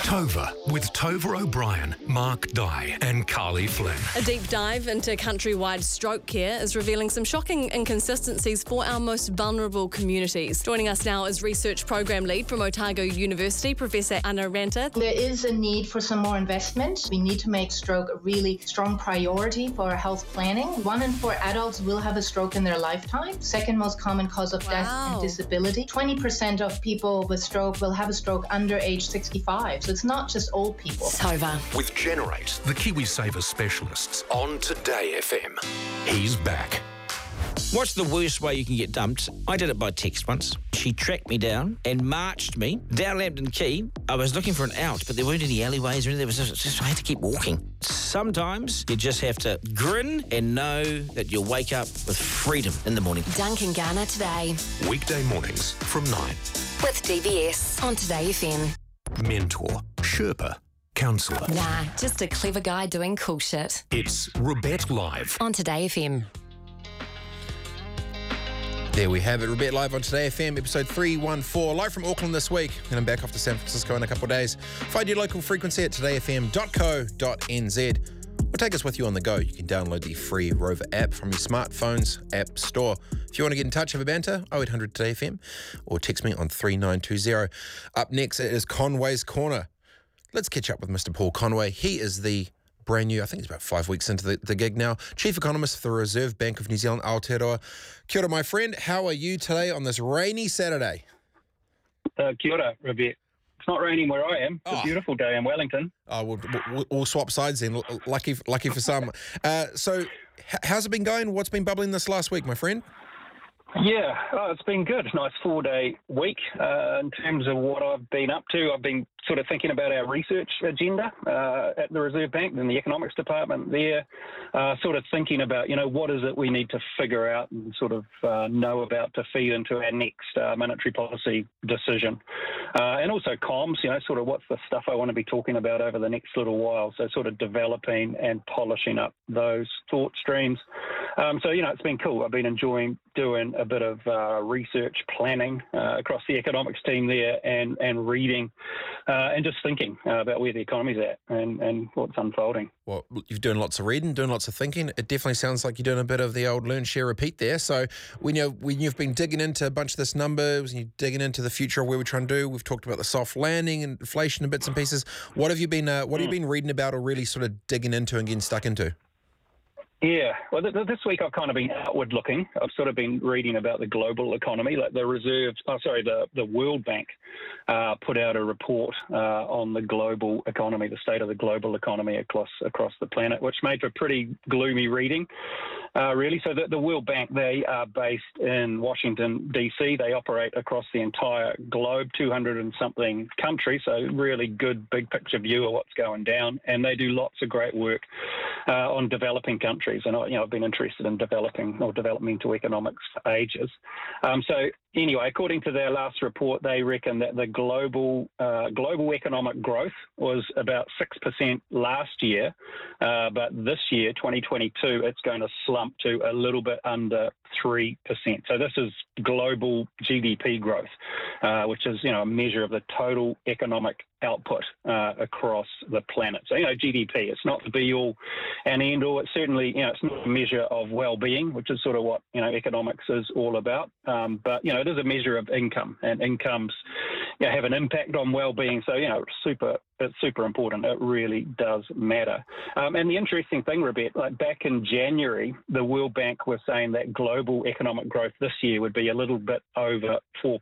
Tova with Tova O'Brien, Mark Dye, and Carly Flynn. A deep dive into countrywide stroke care is revealing some shocking inconsistencies for our most vulnerable communities. Joining us now is Research Program Lead from Otago University, Professor Anna Ranta. There is a need for some more investment. We need to make stroke a really strong priority for our health planning. One in four adults will have a stroke in their lifetime. Second most common cause of death and disability. 20% of people with stroke will have a stroke under age 65. So it's not just old people. Tova. With Generate, the KiwiSaver specialists on Today FM. He's back. What's the worst way you can get dumped? I did it by text once. She tracked me down and marched me down Lambton Quay. I was looking for an out, but there weren't any alleyways or anything. There was just, just- I had to keep walking. Sometimes you just have to grin and know that you'll wake up with freedom in the morning. Duncan Garner today Weekday mornings from 9. with DBS on Today FM. Mentor, Sherpa, counsellor. Nah, just a clever guy doing cool shit. It's Robett Live. On Today FM. There we have it. Robett Live on Today FM, episode 314, live from Auckland this week. And I'm back off to San Francisco in a couple of days. Find your local frequency at todayfm.co.nz or take us with you on the go. You can download the free Rover app from your smartphone's app store. If you want to get in touch, a banter, 0800 Today FM or text me on 3920. Up next, it is Conway's Corner. Let's catch up with Mr. Paul Conway. He is the brand new, I think he's about five weeks into the, the gig now, Chief Economist for the Reserve Bank of New Zealand, Aotearoa. Kia ora, my friend. How are you today on this rainy Saturday? Uh, kia ora, Robett. It's not raining where I am. It's Oh. a beautiful day in Wellington. Oh, we'll, we'll, we'll swap sides then. Lucky, lucky for some. Uh, so, how's it been going? What's been bubbling this last week, my friend? Yeah, oh, it's been good. Nice four day week. Uh, in terms of what I've been up to, I've been sort of thinking about our research agenda uh, at the Reserve Bank and the economics department there, uh, sort of thinking about, you know, what is it we need to figure out and sort of uh, know about to feed into our next uh, monetary policy decision. Uh, and also comms, you know, sort of what's the stuff I want to be talking about over the next little while. So sort of developing and polishing up those thought streams. Um, so, you know, it's been cool. I've been enjoying doing a bit of uh, research planning across the economics team there and, and reading uh, and just thinking uh, about where the economy's at and, and what's unfolding. Well, you're doing lots of reading, doing lots of thinking. It definitely sounds like you're doing a bit of the old learn, share, repeat there. So when you when you've been digging into a bunch of this numbers and you're digging into the future of where we're trying to do, we've talked about the soft landing and inflation and bits and pieces. What have you been uh, What have you been reading about or really sort of digging into and getting stuck into? Yeah, well, th- th- this week I've kind of been outward looking. I've sort of been reading about the global economy, like the Reserve, oh, sorry, the, the World Bank uh, put out a report uh, on the global economy, the state of the global economy across across the planet, which made for pretty gloomy reading, uh, really. So the, the World Bank, they are based in Washington D.C. They operate across the entire globe, 200 and something countries. So really good big picture view of what's going down, and they do lots of great work uh, on developing countries. And I, you know, I've been interested in developing or developmental economics for ages. Um, so anyway, according to their last report, they reckon that the global uh, global economic growth was about six percent last year, uh, but this year, 2022, it's going to slump to a little bit under three percent. So this is global GDP growth, uh, which is you know a measure of the total economic output uh, across the planet. So you know GDP, it's not the be all and end all. It's certainly you know it's not a measure of well-being, which is sort of what you know economics is all about. Um, but you know it is a measure of income, and incomes you know, have an impact on well-being. So you know super it's super important. It really does matter. Um, and the interesting thing, Rebecca, like back in January, the World Bank was saying that global economic growth this year would be a little bit over 4%.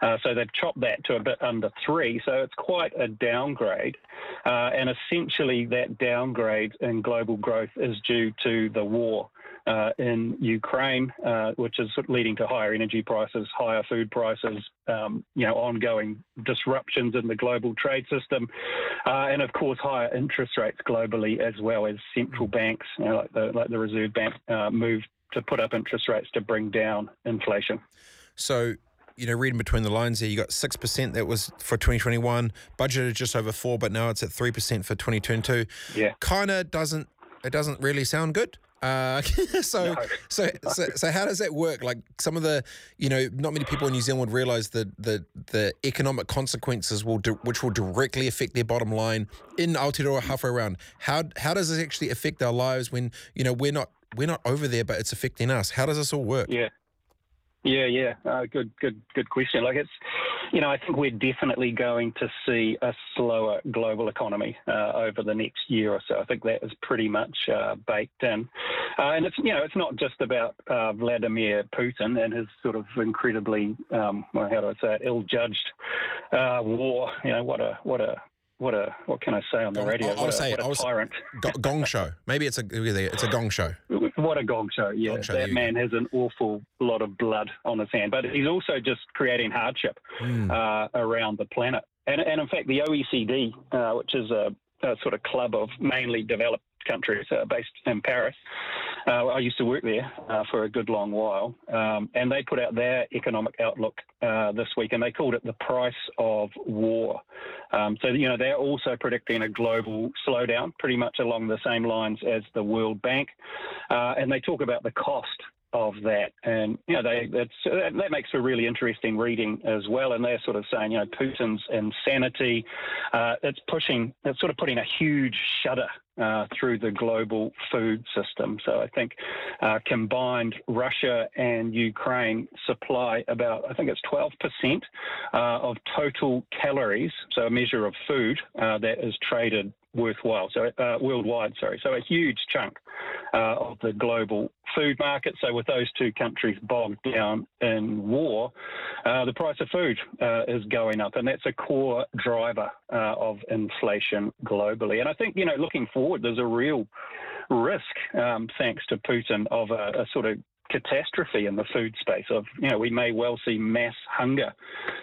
Uh, so they've chopped that to a bit under 3 So it's quite a downgrade. Uh, and essentially, that downgrade in global growth is due to the war uh, in Ukraine, uh, which is leading to higher energy prices, higher food prices, um, you know, ongoing disruptions in the global trade system, uh, and of course higher interest rates globally as well as central banks, you know, like the like the Reserve Bank, uh, move to put up interest rates to bring down inflation. So you know, reading between the lines there, you got 6% that was for 2021, budgeted just over 4 but now it's at 3% for 2022. Yeah. Kind of doesn't, it doesn't really sound good. Uh, so, no. so, so, so, how does that work? Like some of the, you know, not many people in New Zealand would realise the the the economic consequences will, di- which will directly affect their bottom line in Aotearoa halfway around. How how does this actually affect our lives when you know we're not we're not over there, but it's affecting us? How does this all work? Yeah. Yeah, yeah, uh, good, good, good question. Like it's, you know, I think we're definitely going to see a slower global economy uh, over the next year or so. I think that is pretty much uh, baked in, uh, and it's you know, it's not just about uh, Vladimir Putin and his sort of incredibly, um, well, how do I say it, ill-judged uh, war. You know, what a what a what a what can I say on the radio? I'll, I'll what say a, what a I'll tyrant. Say, gong show. Maybe it's a it's a gong show. What a gong show! Yeah, Gong show, that man has an awful lot of blood on his hand, but he's also just creating hardship Hmm. uh, around the planet. And, and in fact, the OECD, uh, which is a, a sort of club of mainly developed countries uh, based in Paris. Uh, I used to work there uh, for a good long while, um, and they put out their economic outlook uh, this week, and they called it the price of war. Um, so you know they're also predicting a global slowdown, pretty much along the same lines as the World Bank, uh, and they talk about the cost of that. And, you know, they, that makes for really interesting reading as well. And they're sort of saying, you know, Putin's insanity, uh, it's pushing, it's sort of putting a huge shudder uh, through the global food system. So I think uh, combined Russia and Ukraine supply about, I think it's 12% uh, of total calories, so a measure of food uh, that is traded worthwhile, so uh, worldwide, sorry. So a huge chunk uh, of the global food market. So with those two countries bogged down in war, uh, the price of food uh, is going up, and that's a core driver uh, of inflation globally. And I think you know, looking forward, there's a real risk, um, thanks to Putin, of a, a sort of catastrophe in the food space. Of you know, we may well see mass hunger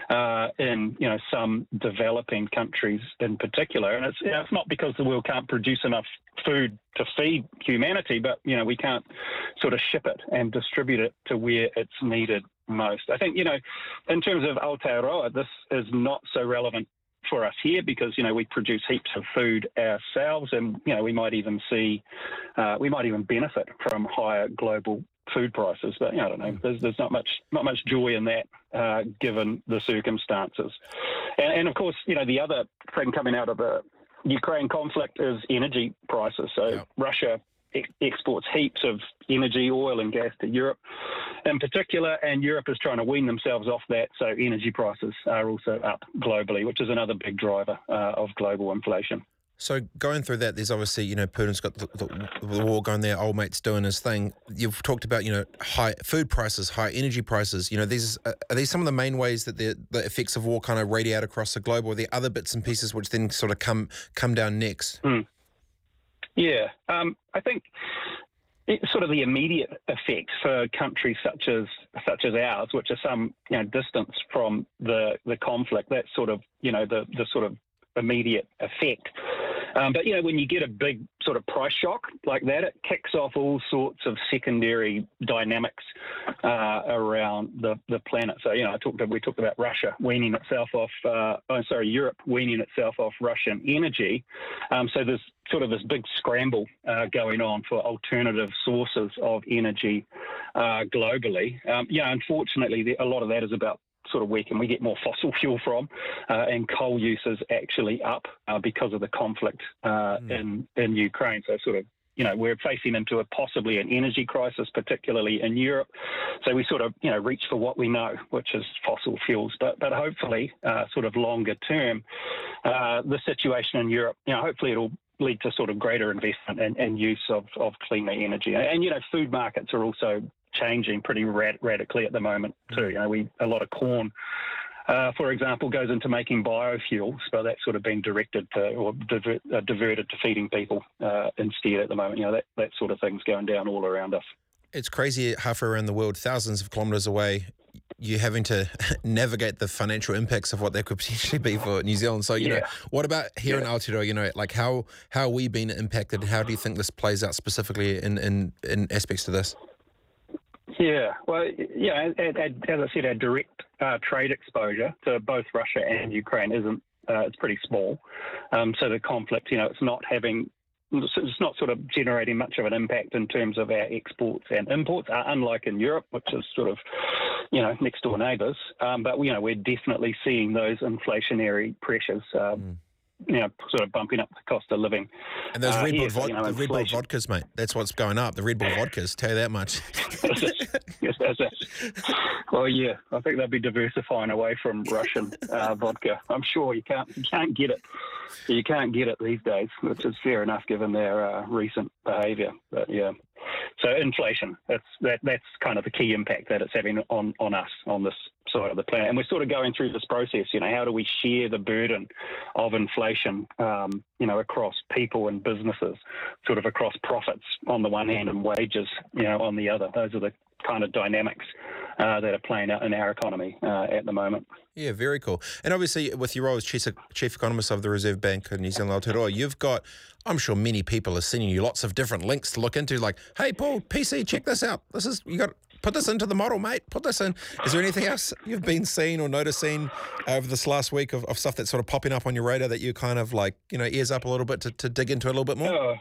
uh, in you know some developing countries in particular, and it's you know, it's not because the world can't produce enough food to feed humanity, but you know we can't sort of ship it and distribute it to where it's needed most. I think you know, in terms of Aotearoa, this is not so relevant for us here because you know we produce heaps of food ourselves, and you know we might even see uh, we might even benefit from higher global food prices. But you know, I don't know. There's, there's not much not much joy in that uh, given the circumstances. And, and of course, you know the other thing coming out of the Ukraine conflict is energy prices. So Russia ex- exports heaps of energy, oil, and gas to Europe in particular, and Europe is trying to wean themselves off that. So energy prices are also up globally, which is another big driver uh, of global inflation. So going through that, there's obviously you know Putin's got the, the, the war going there. Old mate's doing his thing. You've talked about you know high food prices, high energy prices. You know these uh, are these some of the main ways that the the effects of war kind of radiate across the globe, or the other bits and pieces which then sort of come come down next? Yeah, um, I think it's sort of the immediate effect for countries such as such as ours, which are some you know distance from the the conflict. That's sort of you know the the sort of immediate effect. Um, but you know, when you get a big sort of price shock like that, it kicks off all sorts of secondary dynamics uh, around the, the planet. So you know, I talked we talked about Russia weaning itself off. Uh, oh, sorry, Europe weaning itself off Russian energy. Um, so there's sort of this big scramble uh, going on for alternative sources of energy uh, globally. Um, yeah, unfortunately, a lot of that is about sort of can we get more fossil fuel from, uh, and coal use is actually up uh, because of the conflict uh, in in Ukraine. So sort of. You know, we're facing into a possibly an energy crisis, particularly in Europe. So we sort of, you know, reach for what we know, which is fossil fuels. But but hopefully, uh, sort of longer term, uh, the situation in Europe, you know, hopefully it'll lead to sort of greater investment and, and use of, of cleaner energy. And, and, you know, food markets are also changing pretty rad- radically at the moment too. You know, we a lot of corn. Uh, for example, goes into making biofuels, but that's sort of been directed to or uh, diverted to feeding people uh, instead at the moment. You know, that, that sort of thing's going down all around us. It's crazy halfway around the world, thousands of kilometres away. You're having to navigate the financial impacts of what that could potentially be for New Zealand. So, you know, what about here in Aotearoa? You know, like how how are we being impacted? How do you think this plays out specifically in in, in aspects to this? Yeah, well, yeah, as, as I said, our direct uh, trade exposure to both Russia and Ukraine isn't. Uh, it's pretty small. Um, so the conflict, you know, it's not having. It's not sort of generating much of an impact in terms of our exports and imports, uh, unlike in Europe, which is sort of, you know, next door neighbours. Um, but you know, we're definitely seeing those inflationary pressures. Um, You know, sort of bumping up the cost of living. And those Uh, Red Bull, yeah, so, vod- you know, the Red Bull vodkas, mate. That's what's going up. The Red Bull vodkas. Tell you that much. yes, that's it. Well, yeah, I think they'll be diversifying away from Russian uh, vodka. I'm sure you can't you can't get it. You can't get it these days, which is fair enough given their uh, recent behaviour. But yeah, so inflation. That's that. That's kind of the key impact that it's having on on us on this side of the planet. And we're sort of going through this process. You know, how do we share the burden of inflation? Um, you know, across people and businesses, sort of across profits on the one hand and wages, you know, on the other. Those are the kind of dynamics uh, that are playing out in our economy uh, at the moment. Yeah, very cool. And obviously, with your role as chief, chief economist of the Reserve Bank of New Zealand Aotearoa, you've got, I'm sure many people are sending you lots of different links to look into. Like, hey, Paul, PC, check this out. This is you got put this into the model, mate. Put this in. Is there anything else you've been seeing or noticing over this last week of, of stuff that's sort of popping up on your radar that you kind of like, you know, ears up a little bit to, to dig into a little bit more? Oh,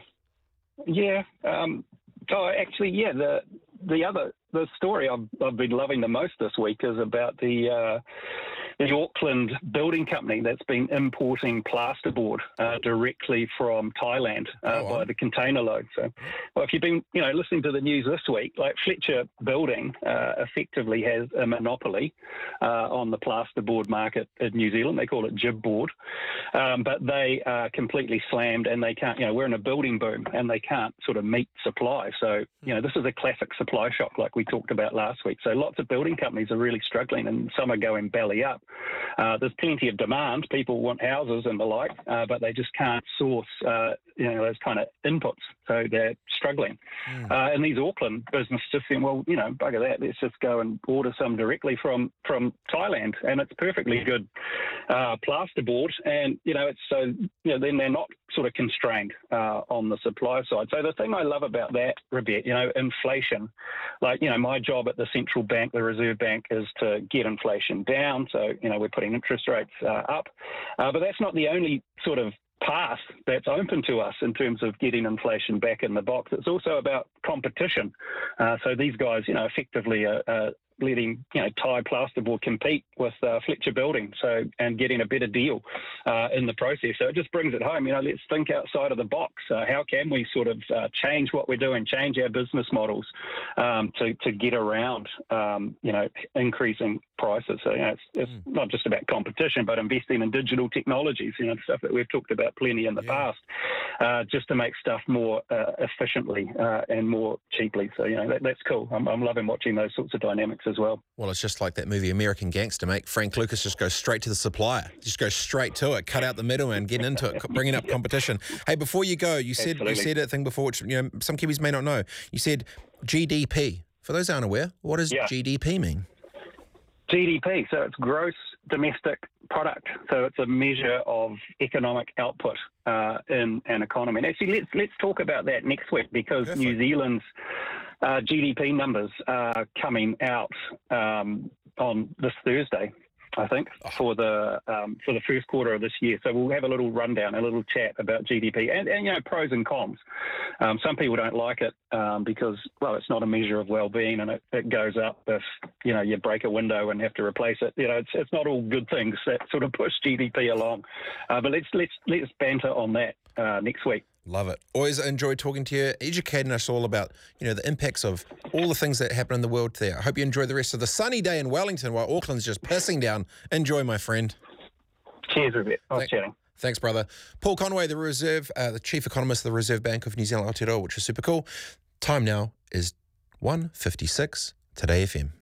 yeah. Um, oh, actually, yeah. The the other the story I've, I've been loving the most this week is about the uh, the Auckland building company that's been importing plasterboard uh, directly from Thailand uh, by the container load. So, well, if you've been you know listening to the news this week, like Fletcher Building uh, effectively has a monopoly uh, on the plasterboard market in New Zealand. They call it GIB board, um, but they are completely slammed and they can't. You know, we're in a building boom and they can't sort of meet supply. So, you know, this is a classic supply shock like we talked about last week. So, lots of building companies are really struggling and some are going belly up. Uh, there's plenty of demand. People want houses and the like, uh, but they just can't source, uh, you know, those kind of inputs. So they're struggling. Uh, and these Auckland businesses just think, well, you know, bugger that. Let's just go and order some directly from from Thailand, and it's perfectly good uh, plasterboard. And you know, it's so you know, then they're not sort of constrained uh, on the supply side. So the thing I love about that, Rebecca, you know, inflation. Like you know, my job at the central bank, the Reserve Bank, is to get inflation down. So you know, we're putting interest rates uh, up, uh, but that's not the only sort of path that's open to us in terms of getting inflation back in the box. It's also about competition. Uh, so these guys, you know, effectively are, are letting you know Thai plasterboard compete with uh, Fletcher Building, so and getting a better deal uh, in the process. So it just brings it home. You know, let's think outside of the box. Uh, how can we sort of uh, change what we're doing, change our business models um, to to get around um, you know increasing prices? So you know, it's, it's not just about competition, but investing in digital technologies. You know, stuff that we've talked about plenty in the past, uh, just to make stuff more uh, efficiently uh, and more cheaply. So you know, that, that's cool. I'm, I'm loving watching those sorts of dynamics as well. Well, it's just like that movie American Gangster, mate. Frank Lucas just goes straight to the supplier, just go straight to it, cut out the middleman, getting into it, bringing up competition. Hey, before you go, you said Absolutely. you said a thing before, which you know some Kiwis may not know. You said GDP. For those who aren't aware, what does Yeah. GDP mean? GDP, so it's gross domestic product. So it's a measure of economic output uh, in an economy. And actually, let's let's talk about that next week because New Zealand's uh, GDP numbers are coming out um, on this Thursday. I think for the um, for the first quarter of this year. So we'll have a little rundown, a little chat about GDP and, and you know pros and cons. Um, some people don't like it um, because well, it's not a measure of well-being, and it, it goes up if you know you break a window and have to replace it. You know, it's it's not all good things that sort of push GDP along. Uh, but let's let's let's banter on that uh, next week. Love it. Always enjoy talking to you, educating us all about you know the impacts of all the things that happen in the world there. I hope you enjoy the rest of the sunny day in Wellington while Auckland's just pissing down. Enjoy, my friend. Cheers, Rupert. Nice chatting. Thanks, brother. Paul Conway, the Reserve, uh, the Chief Economist of the Reserve Bank of New Zealand Aotearoa, which is super cool. Time now is 1.56 Today FM.